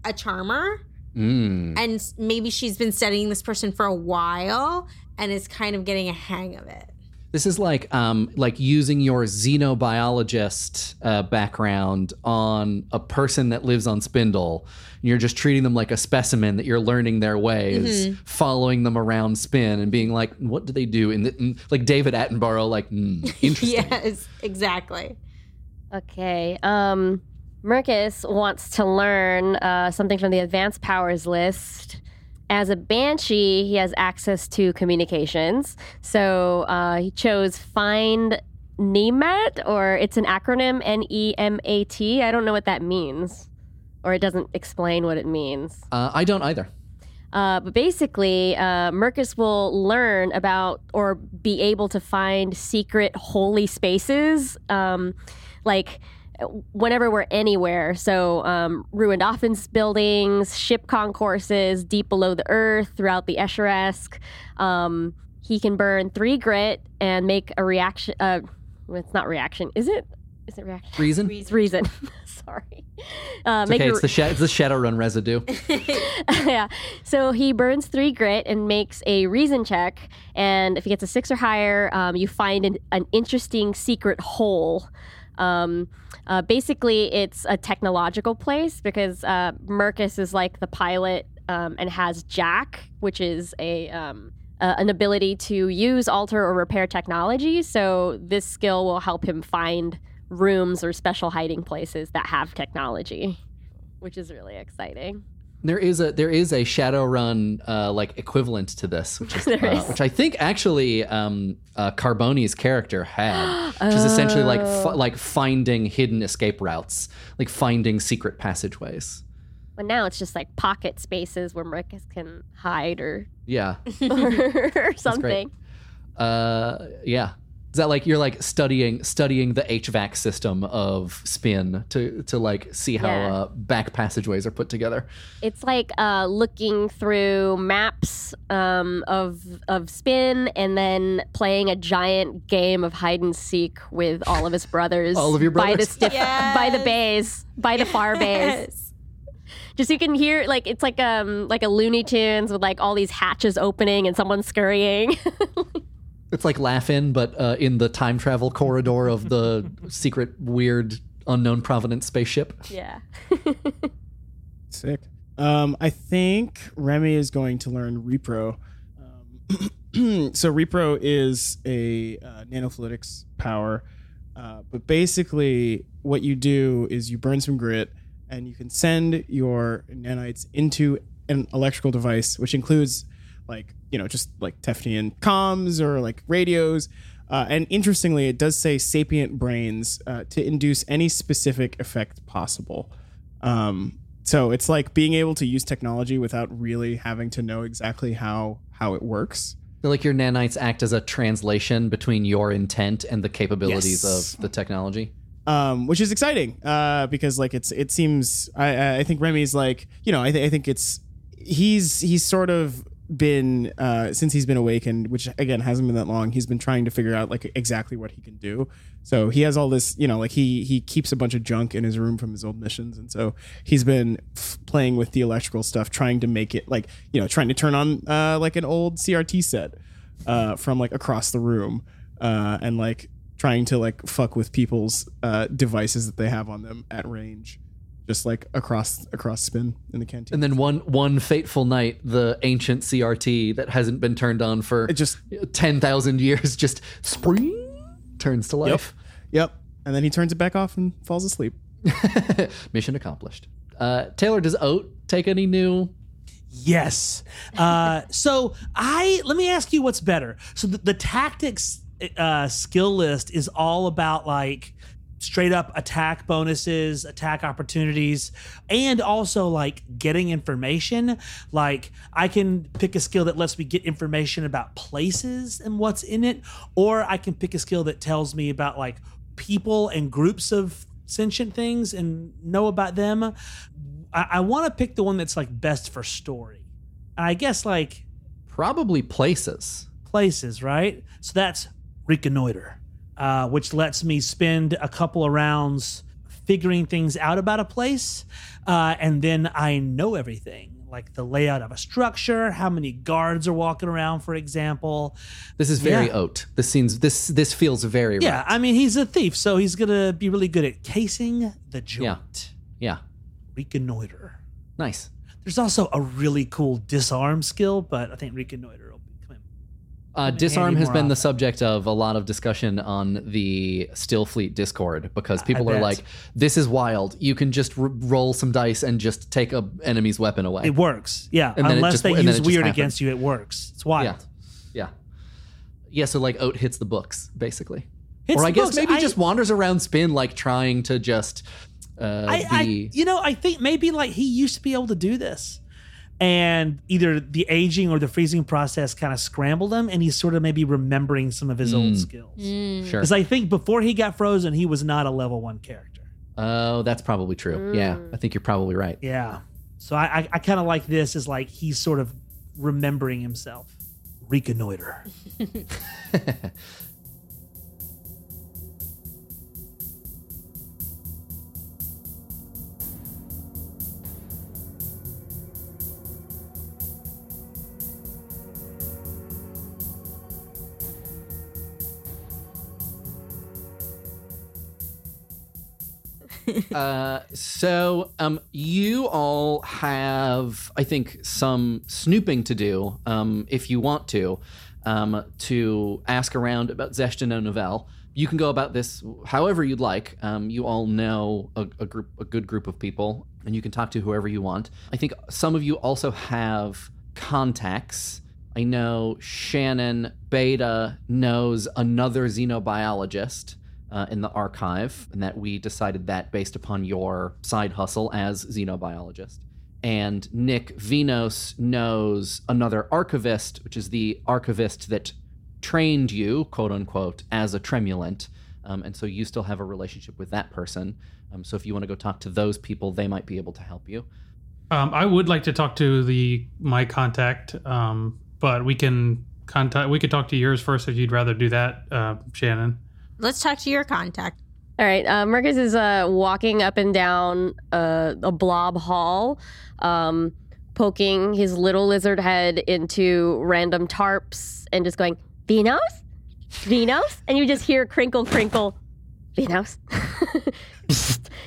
a charmer, Mm. and maybe she's been studying this person for a while and is kind of getting a hang of it. This is like um, like using your xenobiologist uh, background on a person that lives on Spindle. And you're just treating them like a specimen that you're learning their ways, Mm-hmm. following them around Spin, and being like, "What do they do?" In the, mm, like David Attenborough, like, mm, interesting. yes, exactly. Okay. Um, Mercus wants to learn uh, something from the advanced powers list. As a banshee, he has access to communications. So uh, he chose find NEMAT, or it's an acronym N E M A T. I don't know what that means, or it doesn't explain what it means. Uh, I don't either. Uh, but basically, uh, Mercus will learn about or be able to find secret holy spaces, um, like whenever we're anywhere. So, um, ruined offense buildings, ship concourses, deep below the earth, throughout the Escheresk. Um, he can burn three grit and make a reaction. Uh, it's not reaction, is it? Is it reaction? Reason? It's reason. Sorry. Uh, It's make okay. a- It's the sh- it's the Shadowrun residue. yeah. So he burns three grit and makes a reason check. And if he gets a six or higher, um, you find an, an interesting secret hole. Um, uh, basically, it's a technological place because uh, Mercus is like the pilot um, and has Jack, which is a. Um, uh, an ability to use, alter, or repair technology. So, this skill will help him find rooms or special hiding places that have technology, which is really exciting. There is a there is a Shadowrun uh, like equivalent to this, which is, uh, is. which I think actually um, uh, Carboni's character had, which is essentially like fi- like finding hidden escape routes, like finding secret passageways. But now it's just like pocket spaces where Mercus can hide or, Yeah, or something. uh, yeah. Is that like you're like studying studying the HVAC system of Spin to to like see how Yeah. uh, back passageways are put together? It's like uh, looking through maps um, of of spin and then playing a giant game of hide and seek with all of his brothers. All of your brothers by the brothers? stiff, by the bays, by the far bays. Yes. Just you can hear like it's like um like a Looney Tunes with like all these hatches opening and someone scurrying. It's like Laugh-In, but uh, in the time travel corridor of the secret, weird, unknown provenance spaceship. yeah. Sick. Um, I think Remy is going to learn Repro. Um, so Repro is a uh, nanofluidics power, uh, but basically what you do is you burn some grit, and you can send your nanites into an electrical device, which includes like you know just like Teftian comms or like radios. Uh, and interestingly, it does say sapient brains uh, to induce any specific effect possible. Um, so it's like being able to use technology without really having to know exactly how how it works. Like your nanites act as a translation between your intent and the capabilities Yes. of the technology. um, which is exciting uh, because like it's it seems I- I I think Remy's like you know I, th- I think it's he's he's sort of been uh, since he's been awakened, which again hasn't been that long. He's been trying to figure out like exactly what he can do. So he has all this you know like he he keeps a bunch of junk in his room from his old missions, and so he's been f- playing with the electrical stuff, trying to make it like you know trying to turn on uh, like an old CRT set uh, from like across the room uh, and like trying to like fuck with people's uh, devices that they have on them at range, just like across across spin in the canteen. And then one one fateful night, the ancient CRT that hasn't been turned on for it just ten thousand years just spring turns to life. yep, and then he turns it back off and falls asleep. Mission accomplished. Uh, Taylor, does Oat take any new? Yes. Uh, so I let me ask you what's better. So the, the tactics uh, skill list is all about like straight up attack bonuses, attack opportunities, and also like getting information. Like I can pick a skill that lets me get information about places and what's in it, or I can pick a skill that tells me about like people and groups of sentient things and know about them. I, I want to pick the one that's like best for story. And I guess like Probably places. places, right? So that's reconnoiter, uh, which lets me spend a couple of rounds figuring things out about a place, uh, and then I know everything. Like the layout of a structure, how many guards are walking around, for example. This is very Yeah. Oat. This seems this this feels very Yeah, right. I mean he's a thief, so he's gonna be really good at casing the joint. yeah. Reconnoiter. Nice. There's also a really cool disarm skill, but I think reconnoiter will come in. Uh, disarm has been the subject of a lot of discussion on the Stillfleet Discord because people are bet. like, "This is wild. You can just r- roll some dice and just take a enemy's weapon away." It works, yeah. And Unless just- they use weird against you, it works. It's wild. yeah, yeah, yeah. So like, Oat hits the books basically, Hits or I guess books. maybe I- just wanders around Spin like trying to just uh, I, I, you know, I think maybe like he used to be able to do this, and either the aging or the freezing process kind of scrambled him, and he's sort of maybe remembering some of his old mm. skills. Mm. sure. Because I think before he got frozen, he was not a level one character. Oh, that's probably true. Yeah, mm. I think you're probably right. Yeah. So I, I, I kind of like this as like he's sort of remembering himself. Reconnoiter. Uh, so um, you all have, I think, some snooping to do, um, if you want to, um, to ask around about Zeshtino Novel. You can go about this however you'd like. Um, you all know a, a group, a good group of people, and you can talk to whoever you want. I think some of you also have contacts. I know Shannon Beta knows another xenobiologist uh, in the archive, and that we decided that based upon your side hustle as xenobiologist. And Nick Venos knows another archivist, which is the archivist that trained you, quote unquote, as a tremulant. Um, and so you still have a relationship with that person. Um, so if you want to go talk to those people, they might be able to help you. Um, I would like to talk to the my contact, um, but we can contact. We could talk to yours first if you'd rather do that, uh, Shannon. Let's talk to your contact. All right. Uh, Mercus is uh, walking up and down uh, a blob hall, um, poking his little lizard head into random tarps and just going, Venos? Venos? And you just hear crinkle, crinkle, Venos.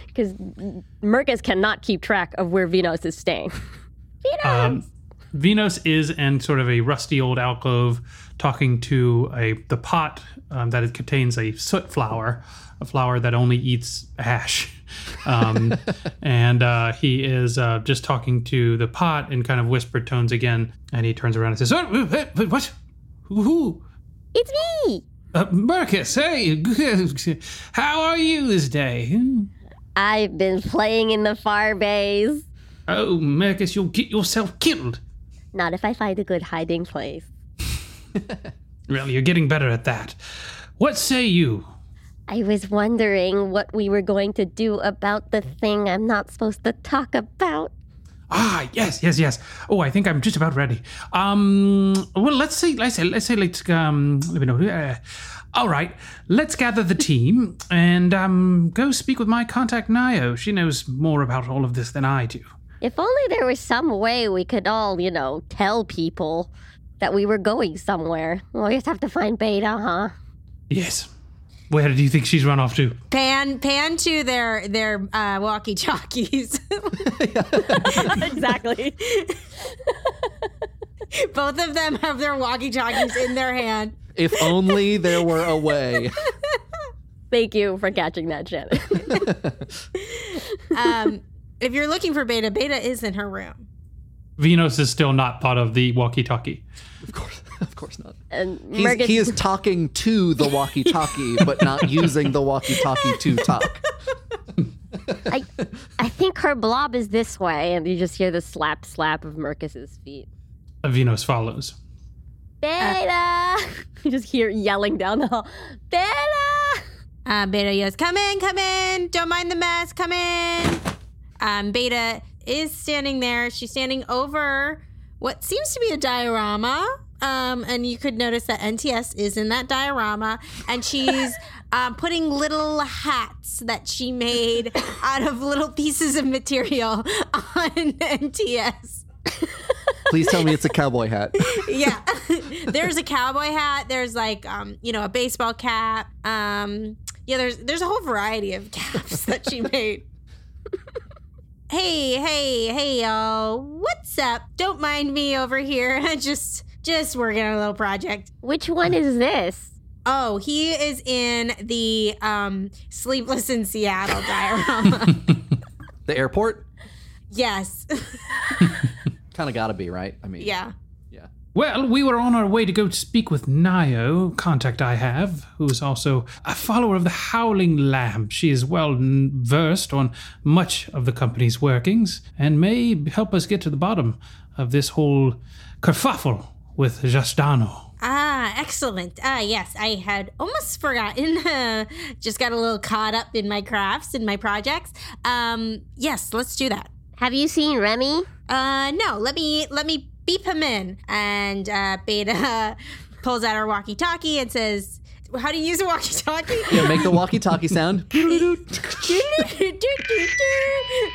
Because Mercus cannot keep track of where Venos is staying. Venos! Um, Venos is in sort of a rusty old alcove, talking to a the pot um, that it contains a soot flower, a flower that only eats ash. Um, and uh, he is uh, just talking to the pot in kind of whispered tones again. And he turns around and says, "What? What? who? it's me! Uh, Mercus, hey, how are you this day? I've been playing in the far bays. Oh, Mercus, you'll get yourself killed. Not if I find a good hiding place. Well, you're getting better at that. What say you? I was wondering what we were going to do about the thing I'm not supposed to talk about. Ah, yes, yes, yes. Oh, I think I'm just about ready. Um, well, let's see. Let's say, let's say, let's um, let me know. Uh, all right, let's gather the team and um, go speak with my contact Nio. She knows more about all of this than I do. If only there was some way we could all, you know, tell people that we were going somewhere. We'll just have to find Beta, huh? Yes. Where do you think she's run off to? Pan pan to their their uh, walkie talkies. exactly. Both of them have their walkie talkies in their hand. If only there were a way. Thank you for catching that, Shannon. Um, If you're looking for Beta, Beta is in her room. Venos is still not part of the walkie-talkie. Of course, of course not. And He's, Mercus, he is talking to the walkie-talkie, but not using the walkie-talkie to talk. I, I think her blob is this way, and you just hear the slap slap of Mercus's feet. Venos follows. Beta! you just hear yelling down the hall. Beta! Uh, Beta yells, "Come in, come in! Don't mind the mess. Come in." Um, Beta is standing there. She's standing over what seems to be a diorama. Um, and you could notice that NTS is in that diorama, and she's um, putting little hats that she made out of little pieces of material on NTS. Please tell me it's a cowboy hat. yeah there's a cowboy hat there's like um you know a baseball cap um yeah there's there's a whole variety of caps that she made hey hey hey y'all. What's up? Don't mind me over here. Just just working on a little project. Which one is this? oh he is in the um sleepless in seattle diorama. The airport? Yes. Kind of got to be right. I mean, yeah Well, we were on our way to go speak with Nio, contact I have, who is also a follower of the Howling Lamb. She is well versed on much of the company's workings and may help us get to the bottom of this whole kerfuffle with Justano. Ah, excellent. Ah, yes, I had almost forgotten. Just got a little caught up in my crafts and my projects. Um, yes, let's do that. Have you seen Remy? Uh, no, let me let me beep him in. And uh, Beta pulls out her walkie-talkie and says, "How do you use a walkie-talkie?" Yeah, make the walkie-talkie sound.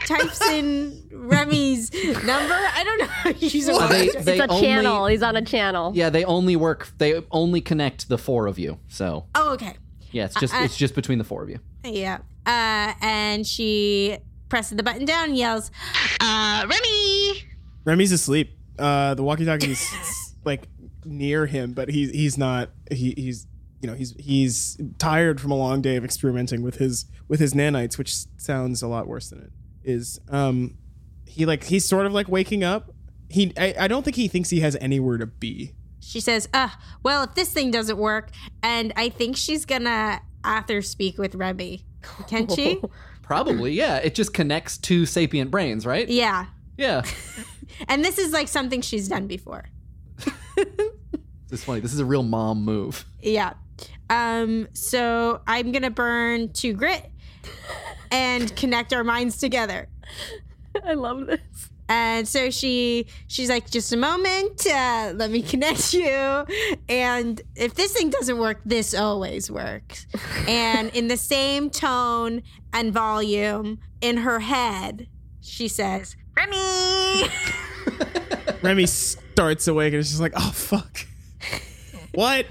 Types in Remy's number. I don't know how you use a walkie-talkie. they it's a only, channel. He's on a channel. Yeah, they only work. They only connect the four of you. So Oh, okay. yeah, it's just uh, it's just between the four of you. Yeah. Uh, and she presses the button down and yells, uh, Remy! Remy's asleep. Uh, the walkie-talkie's like near him, but he's he's not. He, he's you know he's he's tired from a long day of experimenting with his with his nanites, which sounds a lot worse than it is. Um, he like he's sort of like waking up. He I, I don't think he thinks he has anywhere to be. She says, uh, well, if this thing doesn't work, and I think she's gonna after speak with Remy. Can she? Probably, yeah. It just connects two sapient brains, right? yeah. Yeah. And this is like something she's done before. It's funny. This is a real mom move. Yeah. Um, so I'm gonna burn two grit and connect our minds together. I love this. And so she she's like, just a moment, uh, let me connect you. And if this thing doesn't work, this always works. and in the same tone and volume in her head, she says, Remy. Remy starts awake and is just like, oh fuck, what?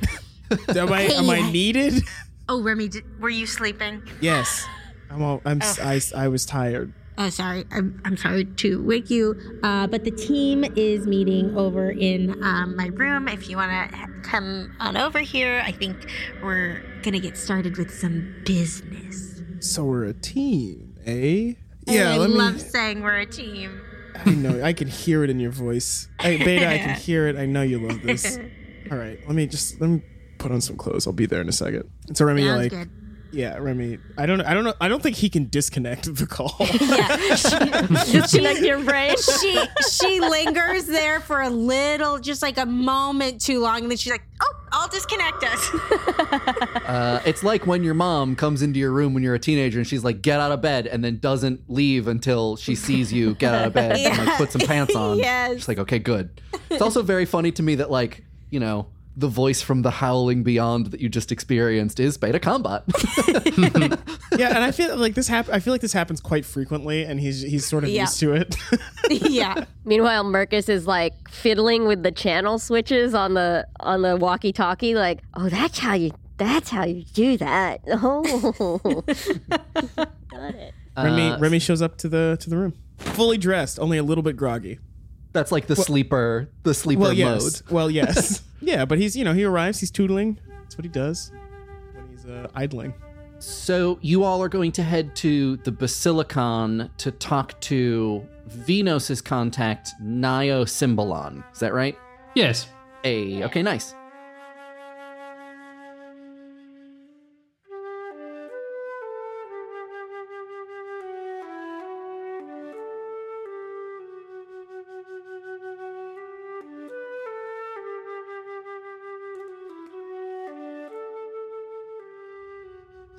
am I am I needed? oh, Remy, did, were you sleeping? Yes. I'm all, I'm s- I, I was tired. Oh, sorry. I'm, I'm sorry to wake you, uh, but the team is meeting over in um, my room. If you want to come on over here, I think we're going to get started with some business. So we're a team, eh? Yeah, I let me. love saying we're a team. I know. I can hear it in your voice. Hey, Beta, I can hear it. I know you love this. All right, let me just let me put on some clothes. I'll be there in a second. So Remy, Sounds like, good. Yeah, Remy. I don't. I don't know. I don't think he can disconnect the call. Yeah, Disconnect your brain. She she lingers there for a little, just like a moment too long, and then she's like, "Oh, I'll disconnect us." Uh, it's like when your mom comes into your room when you're a teenager and she's like, "Get out of bed," and then doesn't leave until she sees you get out of bed and like put some pants on. Yes. She's like, "Okay, good." It's also very funny to me that like you know the voice from the howling beyond that you just experienced is Beta Combat. yeah, and I feel like this hap- I feel like this happens quite frequently, and he's he's sort of Yeah. used to it. yeah. Meanwhile, Mercus is like fiddling with the channel switches on the on the walkie-talkie. Like, oh, that's how you that's how you do that. Oh, got it. Remy Uh, Remy shows up to the to the room, fully dressed, only a little bit groggy. That's like the sleeper, the sleeper Well, mode. Well, yes. yeah, but he's you know he arrives, he's tootling. That's what he does when he's uh, idling. So you all are going to head to the Basilicon to talk to Venos's contact, Nio Symbolon. Is that right? Yes. Hey, okay, nice.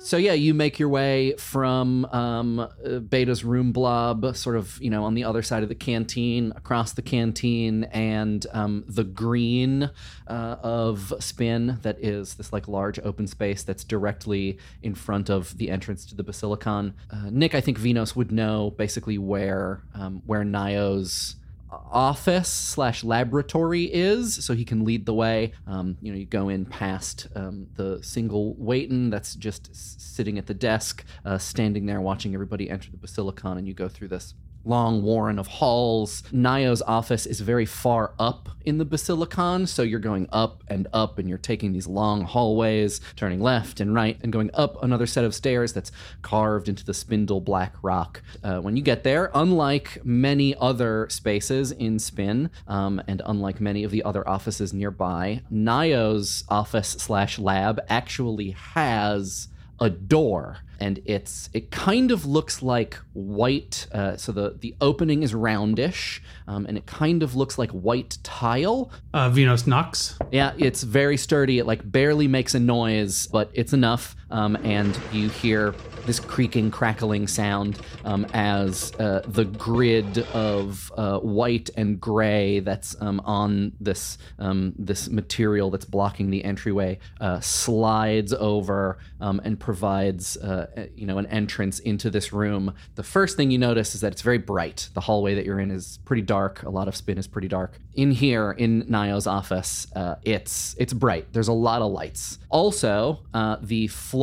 So yeah, you make your way from um, uh, Beta's room blob, sort of you know on the other side of the canteen, across the canteen, and um, the green uh, of Spin that is this like large open space that's directly in front of the entrance to the Basilicon. Uh, Nick, I think Venos would know basically where um, where Nio's office slash laboratory is so he can lead the way. Um, you know you go in past um, the single waiton that's just sitting at the desk uh, standing there watching everybody enter the basilicon and you go through this long warren of halls. Nio's office is very far up in the basilicon so you're going up and up and you're taking these long hallways turning left and right and going up another set of stairs that's carved into the spindle black rock. Uh, when you get there unlike many other spaces in spin um, and unlike many of the other offices nearby nio's office slash lab actually has a door and it's it kind of looks like white uh, so the the opening is roundish um, and it kind of looks like white tile. Uh, Venos knocks. yeah it's very sturdy. It like barely makes a noise but it's enough um, and you hear this creaking crackling sound um, as uh, the grid of uh, white and gray that's um, on this um, this material that's blocking the entryway uh, slides over um, and provides uh, you know an entrance into this room. The first thing you notice is that it's very bright. The hallway that you're in is pretty dark. A lot of spin is pretty dark. In here, in Nio's office, uh, it's it's bright. There's a lot of lights. Also, uh, the floor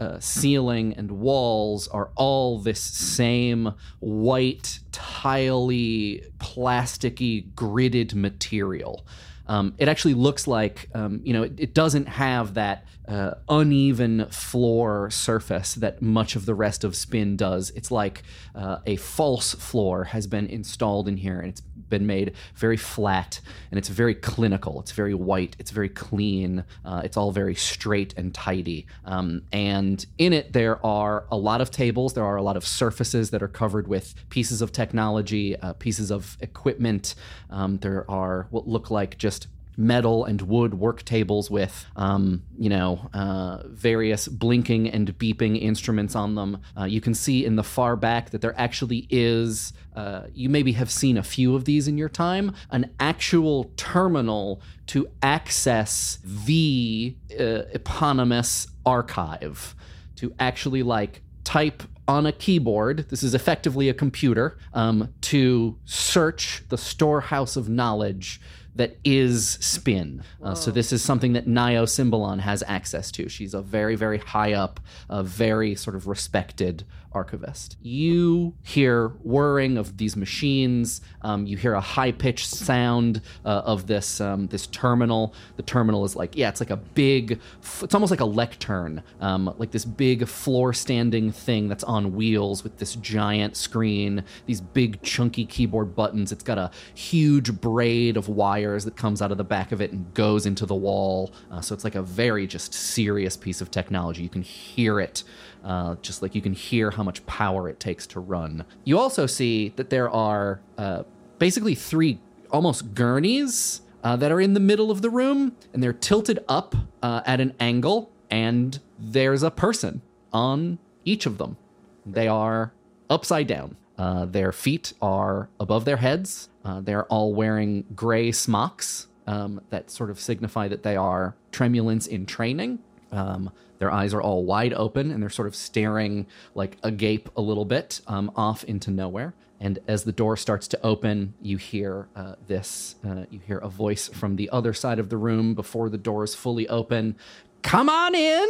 uh, ceiling and walls are all this same white, tiley, plasticky, gridded material. Um, it actually looks like, um, you know, it, it doesn't have that uh, uneven floor surface that much of the rest of Spin does. It's like uh, a false floor has been installed in here and it's been made very flat and it's very clinical. It's very white. It's very clean. Uh, it's all very straight and tidy. Um, and in it, there are a lot of tables. There are a lot of surfaces that are covered with pieces of technology, uh, pieces of equipment. Um, there are what look like just metal and wood work tables with, um, you know, uh, various blinking and beeping instruments on them. Uh, you can see in the far back that there actually is, uh, you maybe have seen a few of these in your time, an actual terminal to access the uh, eponymous archive, to actually like type on a keyboard, this is effectively a computer, um, to search the storehouse of knowledge that is spin. Uh, so this is something that Nio Symbolon has access to. She's a very, very high up, a very sort of respected archivist. You hear whirring of these machines. Um, you hear a high pitched sound uh, of this um, this terminal. The terminal is like yeah, it's like a big. It's almost like a lectern, um, like this big floor standing thing that's on wheels with this giant screen. These big chunky keyboard buttons. It's got a huge braid of that comes out of the back of it and goes into the wall. Uh, so it's like a very just serious piece of technology. You can hear it uh, just like you can hear how much power it takes to run. You also see that there are uh, basically three almost gurneys uh, that are in the middle of the room, and they're tilted up uh, at an angle, and there's a person on each of them. They are upside down. Uh, their feet are above their heads. Uh, they're all wearing gray smocks um, that sort of signify that they are tremulants in training. Um, their eyes are all wide open and they're sort of staring like agape a little bit um, off into nowhere. And as the door starts to open, you hear uh, this. Uh, you hear a voice from the other side of the room before the door is fully open. Come on in.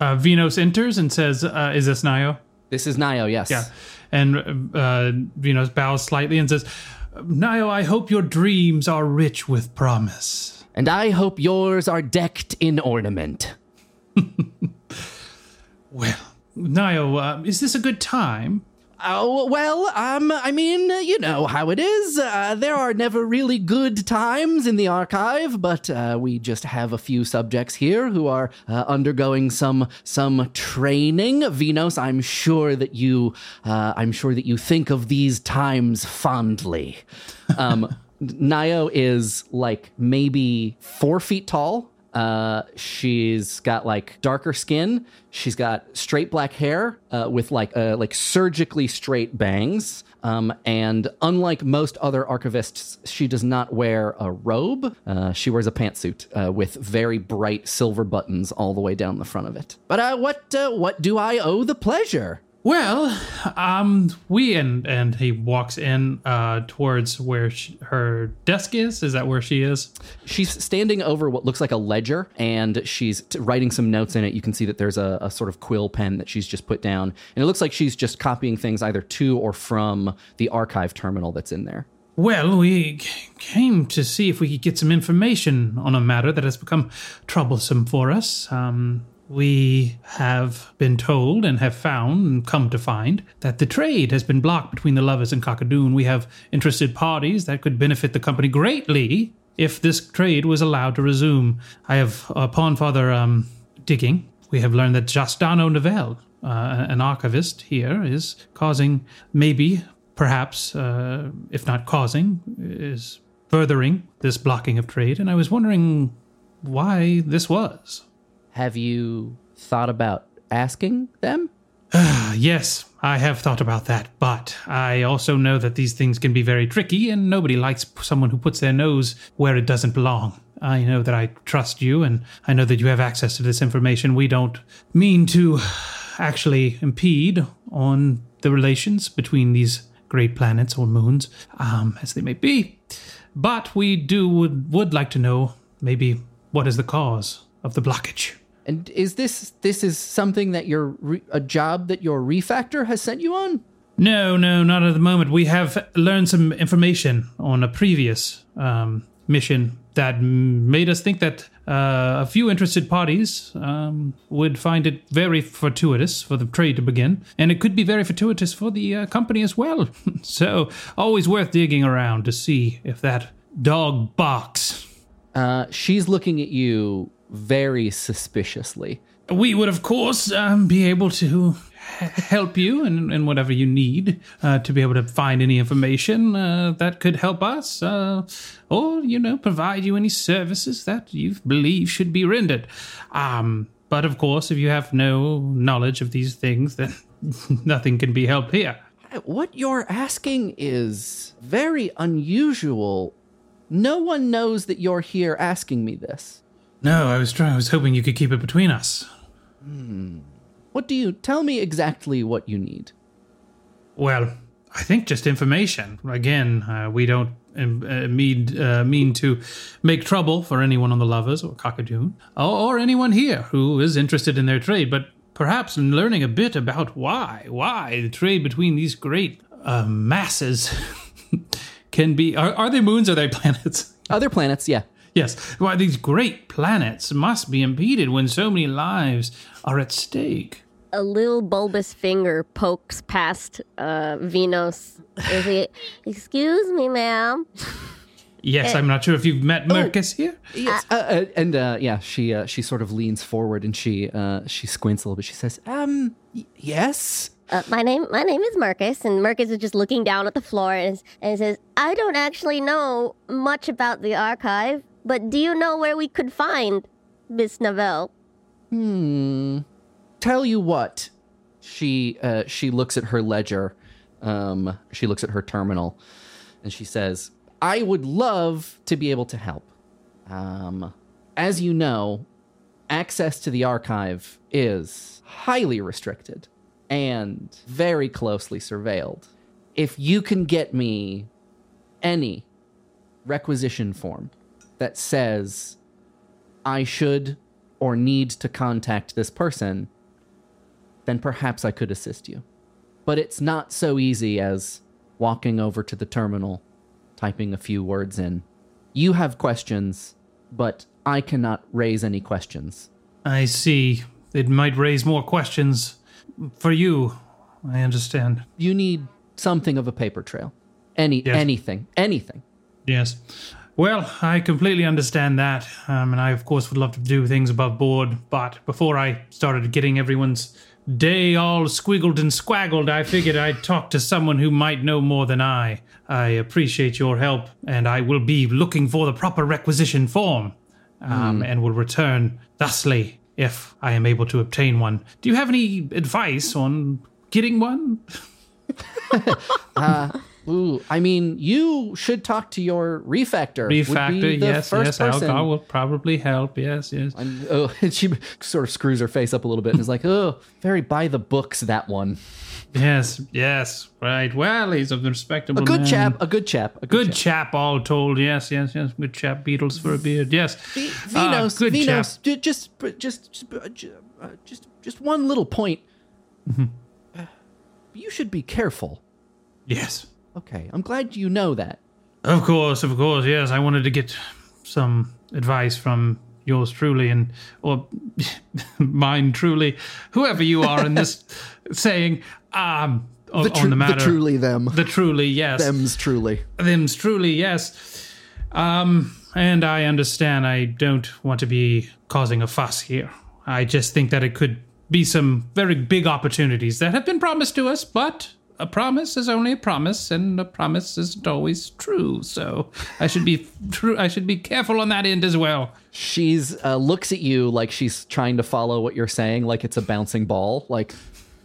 Uh, Venos enters and says, uh, "Is this Nio?" This is Nio. Yes. Yeah. And uh, Venos bows slightly and says, "Nio, I hope your dreams are rich with promise." And I hope yours are decked in ornament. Well, Nio, uh, is this a good time? Oh, well, um, I mean, you know how it is. Uh, there are never really good times in the archive, but uh, we just have a few subjects here who are uh, undergoing some some training. Venos, I'm sure that you, uh, I'm sure that you think of these times fondly. Um, Nio is like maybe four feet tall. Uh, she's got like darker skin. She's got straight black hair uh, with like uh, like surgically straight bangs. Um, and unlike most other archivists, she does not wear a robe. Uh, she wears a pantsuit uh, with very bright silver buttons all the way down the front of it. But uh, what uh, what do I owe the pleasure? Well, um, we and and he walks in uh towards where she, her desk is. Is that where she is? She's standing over what looks like a ledger and she's t- writing some notes in it. You can see that there's a, a sort of quill pen that she's just put down. And it looks like she's just copying things either to or from the archive terminal that's in there. Well, we c- came to see if we could get some information on a matter that has become troublesome for us. Um, we have been told and have found and come to find that the trade has been blocked between the lovers and Cockadoon. We have interested parties that could benefit the company greatly if this trade was allowed to resume. I have, upon further um, digging, we have learned that Giustano Novell, uh, an archivist here, is causing maybe, perhaps, uh, if not causing, is furthering this blocking of trade. And I was wondering why this was. Have you thought about asking them? Yes, I have thought about that, but I also know that these things can be very tricky, and nobody likes someone who puts their nose where it doesn't belong. I know that I trust you, and I know that you have access to this information. We don't mean to actually impede on the relations between these great planets or moons, um, as they may be. But we do would, would like to know maybe what is the cause of the blockage. And is this this is something that your re- a job that your refactor has sent you on? No, no, not at the moment. We have learned some information on a previous um, mission that made us think that uh, a few interested parties um, would find it very fortuitous for the trade to begin, and it could be very fortuitous for the uh, company as well. so, always worth digging around to see if that dog barks. Uh, she's looking at you very suspiciously. We would, of course, um, be able to help you in, in whatever you need uh, to be able to find any information uh, that could help us, uh, or you know, provide you any services that you believe should be rendered. Um, but of course, if you have no knowledge of these things, then nothing can be helped here. What you're asking is very unusual. No one knows that you're here asking me this. No, I was trying. I was hoping you could keep it between us. What do you tell me exactly what you need? Well, I think just information. Again, uh, we don't um, uh, mean uh, mean to make trouble for anyone on the Lovers or Cockadoon, or, or anyone here who is interested in their trade. But perhaps in learning a bit about why, why the trade between these great uh, masses can be. Are, are they moons? Or are they planets? Other planets, yeah. Yes. Why these great planets must be impeded when so many lives are at stake. A little bulbous finger pokes past uh, Venos. Is he? Excuse me, ma'am. Yes, I'm not sure if you've met Mercus here. Yes. Uh, uh, and uh, yeah, she uh, she sort of leans forward and she uh, she squints a little bit. She says, "Um, y- yes." Uh, my name, my name is Mercus, and Mercus is just looking down at the floor and, and says, "I don't actually know much about the archive, but do you know where we could find Miss Novell?" Hmm. Tell you what. She uh, she looks at her ledger. Um, she looks at her terminal, and she says, "I would love to be able to help. Um, as you know, access to the archive is highly restricted and very closely surveilled. If you can get me any requisition form that says I should or need to contact this person, then perhaps I could assist you. But it's not so easy as walking over to the terminal, typing a few words in. You have questions, but I cannot raise any questions. I see. it might raise more questions for you. I understand. You need something of a paper trail. Any Yes. anything, anything. Yes. Well, I completely understand that. Um, and I, of course, would love to do things above board. But before I started getting everyone's day all squiggled and squaggled, I figured I'd talk to someone who might know more than I. I appreciate your help, and I will be looking for the proper requisition form um, and will return thusly if I am able to obtain one. Do you have any advice on getting one? Ooh, I mean, you should talk to your refactor. Refactor, yes, yes, person. alcohol will probably help. Yes, yes. And, oh, and she sort of screws her face up a little bit and is like, "Oh, very by the books that one." Yes, yes, right. Well, he's a respectable A good man. chap, a good chap, a Good good, chap. chap, all told. Yes, yes, yes. Good chap. beetles for a beard. Yes. V- Ah, Venos, good Venos, chap. ju- just, just, just, uh, ju- uh, just, just one little point. Mm-hmm. You should be careful. Yes. Okay, I'm glad you know that. Of course, of course. Yes, I wanted to get some advice from yours truly, and or mine truly, whoever you are in this saying. Um, o- The, on tru- the matter. truly them, The truly, yes. them's truly. Them's truly, yes. Um, and I understand I don't want to be causing a fuss here. I just think that it could be some very big opportunities that have been promised to us, but a promise is only a promise, and a promise isn't always true. So I should be true. I should be careful on that end as well. She's uh, looks at you like she's trying to follow what you're saying, like it's a bouncing ball, like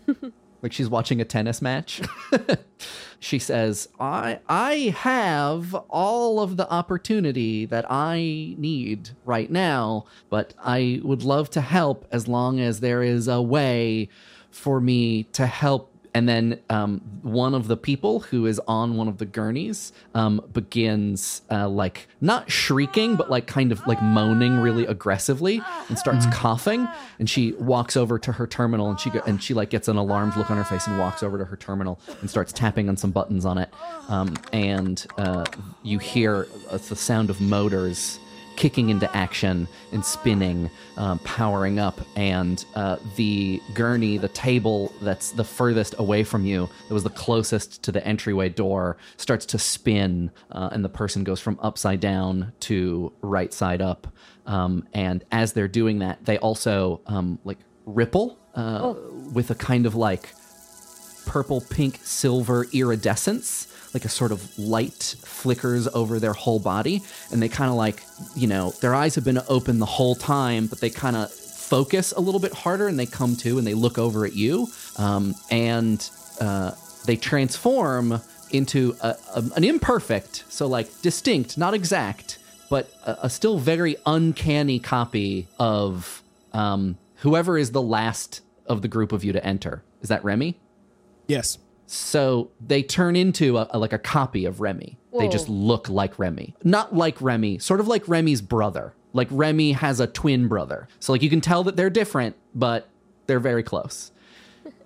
like she's watching a tennis match. she says, "I I have all of the opportunity that I need right now, but I would love to help as long as there is a way for me to help." And then um, one of the people who is on one of the gurneys um, begins uh, like not shrieking, but like kind of like moaning really aggressively and starts coughing. And she walks over to her terminal and she go, and she like gets an alarmed look on her face and walks over to her terminal and starts tapping on some buttons on it. Um, and uh, you hear uh, the sound of motors kicking into action and spinning, um, powering up, and uh, the gurney, the table that's the furthest away from you, that was the closest to the entryway door, starts to spin, uh, and the person goes from upside down to right side up. Um, and as they're doing that, they also um, like ripple uh, with a kind of like purple, pink, silver iridescence, like a sort of light flickers over their whole body. And they kind of like, you know, their eyes have been open the whole time, but they kind of focus a little bit harder and they come to and they look over at you. Um, and uh, they transform into a, a, an imperfect, so like distinct, not exact, but a, a still very uncanny copy of um, whoever is the last of the group of you to enter. Is that Remy? Yes. So they turn into a, a- like a copy of Remy. They just look like Remy. Not like Remy, sort of like Remy's brother. Like Remy has a twin brother. So like you can tell that they're different, but they're very close.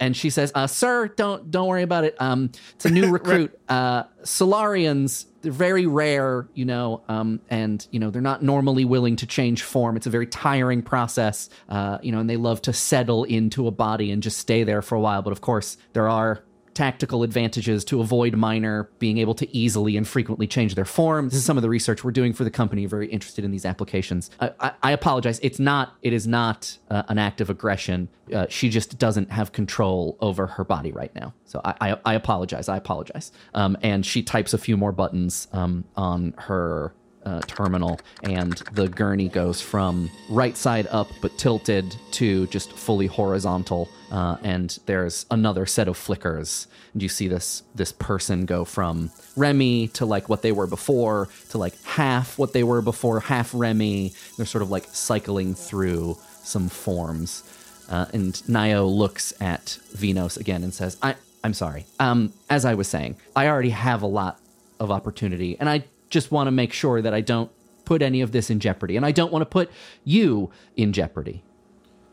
And she says, uh, "Sir, don't don't worry about it. Um, it's a new recruit. Uh, Solarians, they're very rare, you know, um, and you know they're not normally willing to change form. It's a very tiring process, uh, you know, and they love to settle into a body and just stay there for a while. But of course, there are tactical advantages to avoid minor being able to easily and frequently change their form. This is some of the research we're doing for the company. Very interested in these applications. I, I, I apologize. It's not. It is not uh, an act of aggression. Uh, she just doesn't have control over her body right now. So I, I, I apologize. I apologize. Um, and she types a few more buttons um, on her uh, terminal, and the gurney goes from right side up but tilted to just fully horizontal. Uh, and there's another set of flickers, and you see this this person go from Remy to like what they were before to like half what they were before, half Remy. They're sort of like cycling through some forms. Uh, and Nio looks at Venos again and says, I, I'm sorry. Um, as I was saying, I already have a lot of opportunity, and I just want to make sure that I don't put any of this in jeopardy, and I don't want to put you in jeopardy.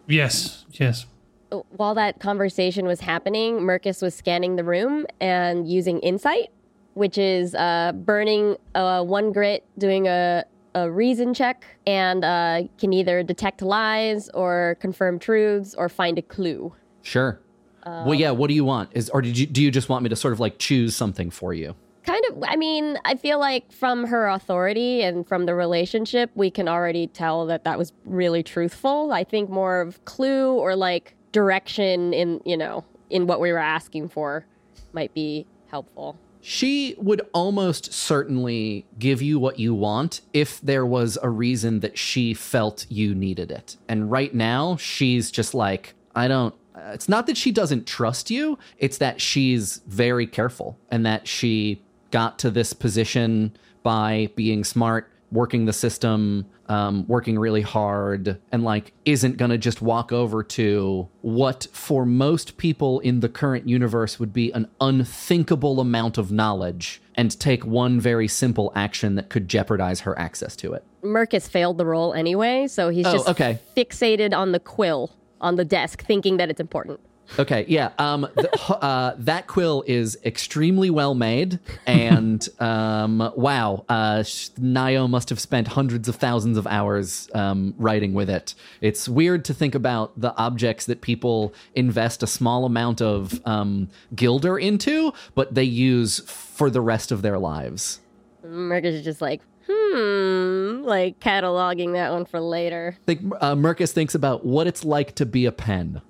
Yes, yes. While that conversation was happening, Mercus was scanning the room and using insight, which is uh, burning uh, one grit, doing a, a reason check and uh, can either detect lies or confirm truths or find a clue. Sure. well, yeah. What do you want? Is or did you do you just want me to sort of like choose something for you? Kind of, I mean, I feel like from her authority and from the relationship, we can already tell that that was really truthful. I think more of clue or like direction in, you know, in what we were asking for might be helpful. She would almost certainly give you what you want if there was a reason that she felt you needed it. And right now, she's just like, I don't. It's not that she doesn't trust you, it's that she's very careful and that she got to this position by being smart, working the system, um, working really hard, and like isn't gonna just walk over to what for most people in the current universe would be an unthinkable amount of knowledge and take one very simple action that could jeopardize her access to it. Mercus failed the role anyway, so he's Oh, just okay. fixated on the quill on the desk, thinking that it's important. Okay, yeah. Um, the, uh, that quill is extremely well made, and um, wow, uh, Nio must have spent hundreds of thousands of hours um, writing with it. It's weird to think about the objects that people invest a small amount of um, gilder into, but they use for the rest of their lives. Mercus is just like, hmm, like cataloging that one for later. I think uh, Mercus thinks about what it's like to be a pen.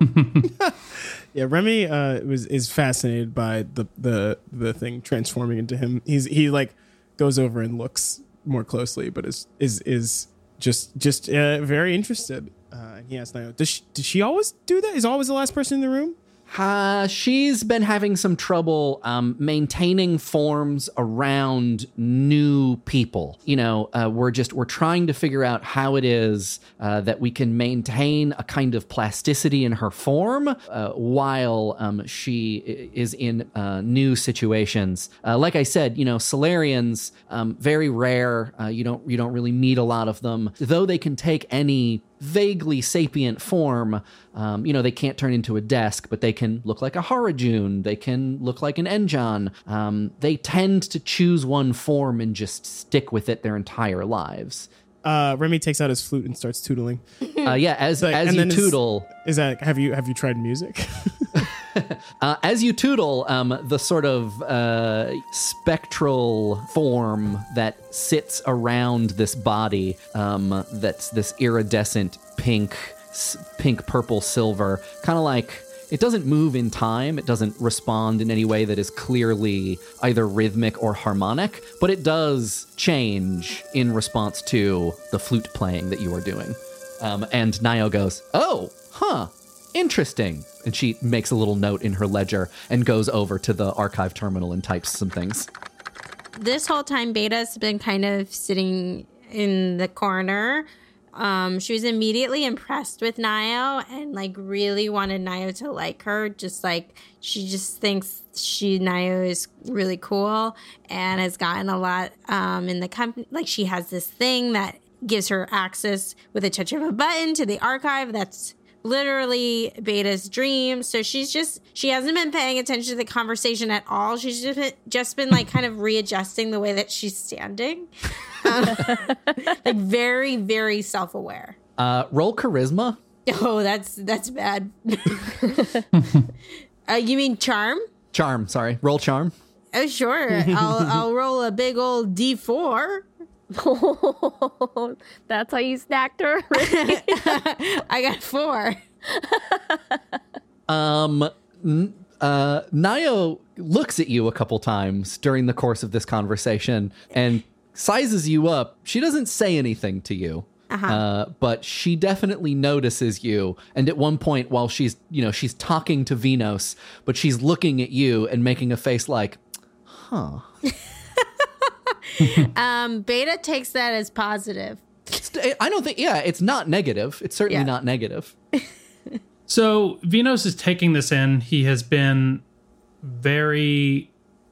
Yeah, Remy uh, was is fascinated by the the the thing transforming into him. He's he like goes over and looks more closely, but is is is just just uh, very interested. Uh, and he asks does she, does she always do that? Is always the last person in the room? Uh, she's been having some trouble um, maintaining forms around new people. You know, uh, we're just we're trying to figure out how it is uh, that we can maintain a kind of plasticity in her form uh, while um, she is in uh, new situations. Uh, like I said, you know, Solarians um, very rare. You don't you don't really meet a lot of them, though they can take any vaguely sapient form. Um, you know, they can't turn into a desk, but they can look like a Harajun. They can look like an Enjan. Um, they tend to choose one form and just stick with it their entire lives. Uh, Remy takes out his flute and starts tootling. Uh, yeah, as Like, as you then is- tootle, Is that have you have you tried music? Uh, as you tootle, um, the sort of uh, spectral form that sits around this body, um, that's this iridescent pink, pink, purple, silver, kind of like it doesn't move in time. It doesn't respond in any way that is clearly either rhythmic or harmonic, but it does change in response to the flute playing that you are doing. Um, and Nio goes, "Oh, huh." Interesting. And she makes a little note in her ledger and goes over to the archive terminal and types some things. this whole time beta's been kind of sitting in the corner um, she was immediately impressed with Nio and like really wanted Nio to like her. Just like she just thinks she Nio is really cool and has gotten a lot um, in the company. Like she has this thing that gives her access with a touch of a button to the archive. That's literally Beta's dream. So she's just she hasn't been paying attention to the conversation at all. She's just been, just been like kind of readjusting the way that she's standing. Um, like very very self-aware. Uh, roll charisma. Oh, that's that's bad. uh, you mean charm? Charm, sorry. Roll charm. Oh, sure. I'll I'll roll a big old D4. That's how you stacked her. I got four. Um, n- uh, Nio looks at you a couple times during the course of this conversation and sizes you up. She doesn't say anything to you. uh but she definitely notices you and at one point while she's you know she's talking to Venos but she's looking at you and making a face like Um, Beta takes that as positive. I don't think. Yeah, it's not negative. It's certainly Yeah. not negative. So Venos is taking this in. He has been very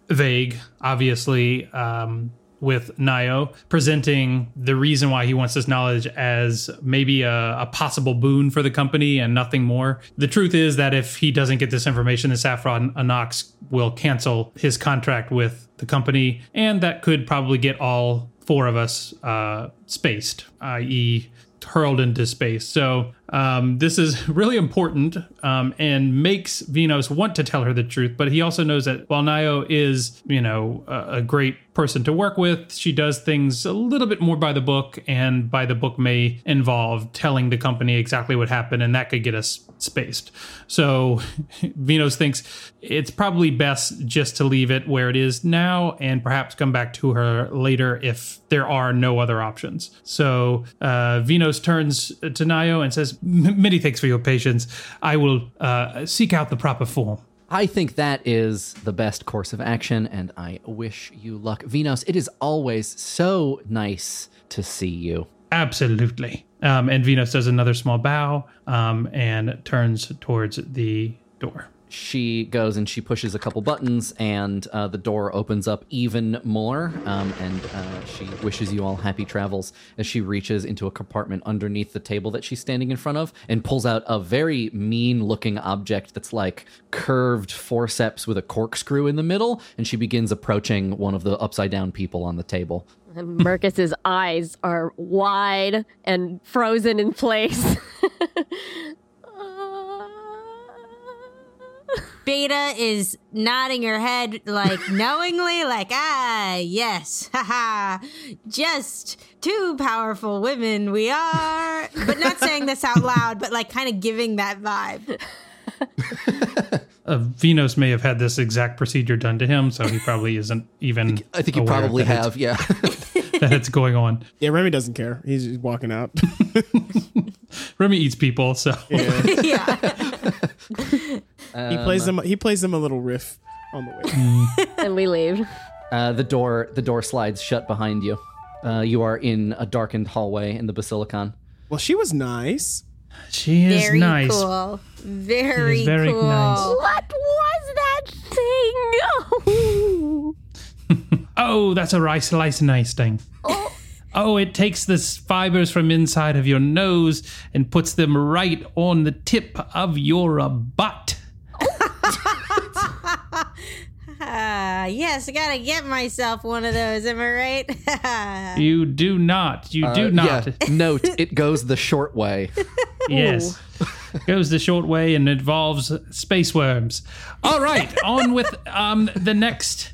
vague, obviously, um, with Nio, presenting the reason why he wants this knowledge as maybe a, a possible boon for the company and nothing more. The truth is that if he doesn't get this information, the Saffron Anox will cancel his contract with the company, and that could probably get all four of us uh, spaced, i.e., hurled into space. So um, this is really important um, and makes Venos want to tell her the truth. But he also knows that while Nio is, you know, a, a great person to work with, she does things a little bit more by the book, and by the book may involve telling the company exactly what happened, and that could get us spaced. So Venos thinks it's probably best just to leave it where it is now and perhaps come back to her later if there are no other options. So uh, Venos turns to Nio and says, "M- Many thanks for your patience. I will uh, seek out the proper form. I think that is the best course of action, and I wish you luck. Venos, it is always so nice to see you. Absolutely. Um, and Venos does another small bow um, and turns towards the door. She goes and she pushes a couple buttons, and uh, the door opens up even more. Um, and uh, she wishes you all happy travels as she reaches into a compartment underneath the table that she's standing in front of and pulls out a very mean looking object that's like curved forceps with a corkscrew in the middle. And she begins approaching one of the upside down people on the table. And Mercus's eyes are wide and frozen in place. Beta is nodding her head like knowingly, like, ah, yes, haha, just two powerful women we are. But not saying this out loud, but like kind of giving that vibe. Uh, Venos may have had this exact procedure done to him, so he probably isn't even. I think you aware probably that have, yeah. that it's going on. Yeah, Remy doesn't care. He's just walking out. Remy eats people, so yeah. He plays them. He plays them a little riff on the way. and we leave. Uh, the door the door slides shut behind you. Uh, you are in a darkened hallway in the Basilicon. well, she was nice. she is Very nice. cool. Very, very cool. nice. What was that thing? Oh, that's a rice slice nice thing. Oh, it takes the fibers from inside of your nose and puts them right on the tip of your uh, butt. Ah, yes, I gotta get myself one of those. Am I right? You do not. You do Uh, not. Yeah, note it goes the short way. Yes. Goes the short way and involves space worms. All right, on with um, the next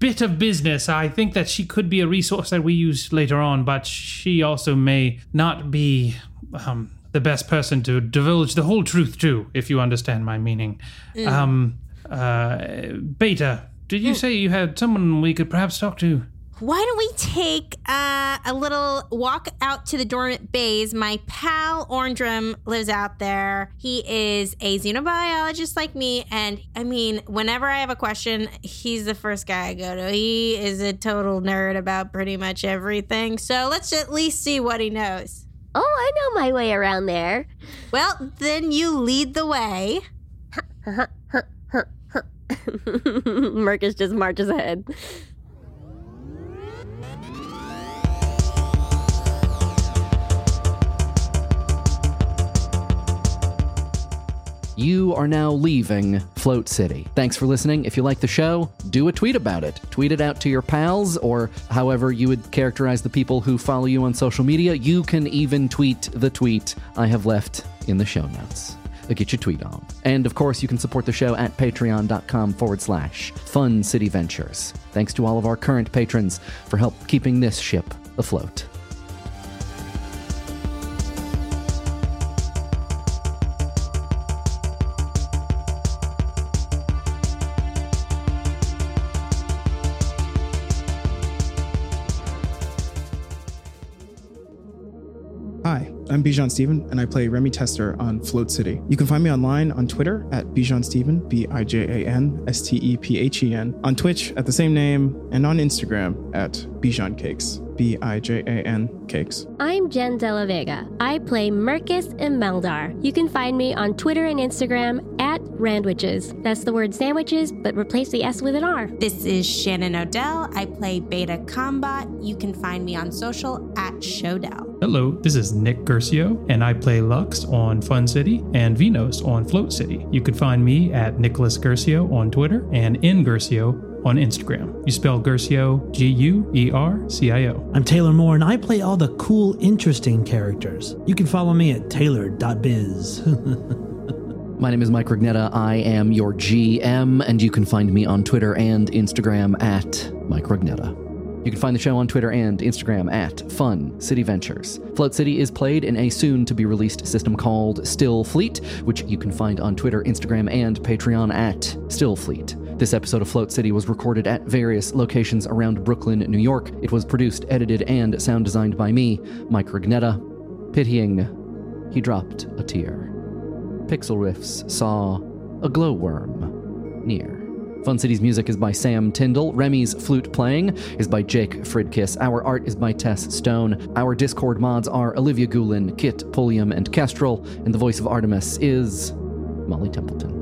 bit of business. I think that she could be a resource that we use later on, but she also may not be um, the best person to divulge the whole truth to, if you understand my meaning. Um, uh, Beta, did you say you had someone we could perhaps talk to? Why don't we take uh, a little walk out to the dormant bays? My pal Orndrum lives out there. He is a xenobiologist like me, and I mean, whenever I have a question, he's the first guy I go to. He is a total nerd about pretty much everything. So let's at least see what he knows. Oh, I know my way around there. Well, then you lead the way. Mercus just marches ahead. You are now leaving Float City. Thanks for listening. If you like the show, do a tweet about it. Tweet it out to your pals or however you would characterize the people who follow you on social media. You can even tweet the tweet I have left in the show notes. Get your tweet on. And of course, you can support the show at patreon.com forward slash fun city ventures. Thanks to all of our current patrons for help keeping this ship afloat. I'm Bijan Stephen, and I play Remy Tester on Float City. You can find me online on Twitter at Bijan Stephen, B I J A N S T E P H E N, on Twitch at the same name, and on Instagram at Bijan Cakes, B I J A N Cakes. I'm Jen Della Vega. I play Mercus Imeldar. You can find me on Twitter and Instagram at Randwiches. That's the word sandwiches, but replace the S with an R. This is Shannon Odell. I play Beta Combat. You can find me on social at Showdell. Hello, this is Nick Guercio, and I play Lux on Fun City and Venos on Float City. You can find me at Nicholas Guercio on Twitter and in Guercio on Instagram. You spell Guercio, G U E R C I O. I'm Taylor Moore, and I play all the cool, interesting characters. You can follow me at taylor.biz. My name is Mike Rugnetta. I am your GM, and you can find me on Twitter and Instagram at Mike Rugnetta. You can find the show on Twitter and Instagram at Fun City Ventures. Float City is played in a soon to be released system called Stillfleet, which you can find on Twitter, Instagram, and Patreon at Stillfleet. This episode of Float City was recorded at various locations around Brooklyn, New York. It was produced, edited, and sound designed by me, Mike Rugnetta. Pitying, he dropped a tear. Pixel Riffs saw a glowworm near. Fun City's music is by Sam Tyndall. Remy's flute playing is by Jake Fridkiss. Our art is by Tess Stone. Our Discord mods are Olivia Goulin, Kit Pulliam, and Kestrel. And the voice of Artemis is Molly Templeton.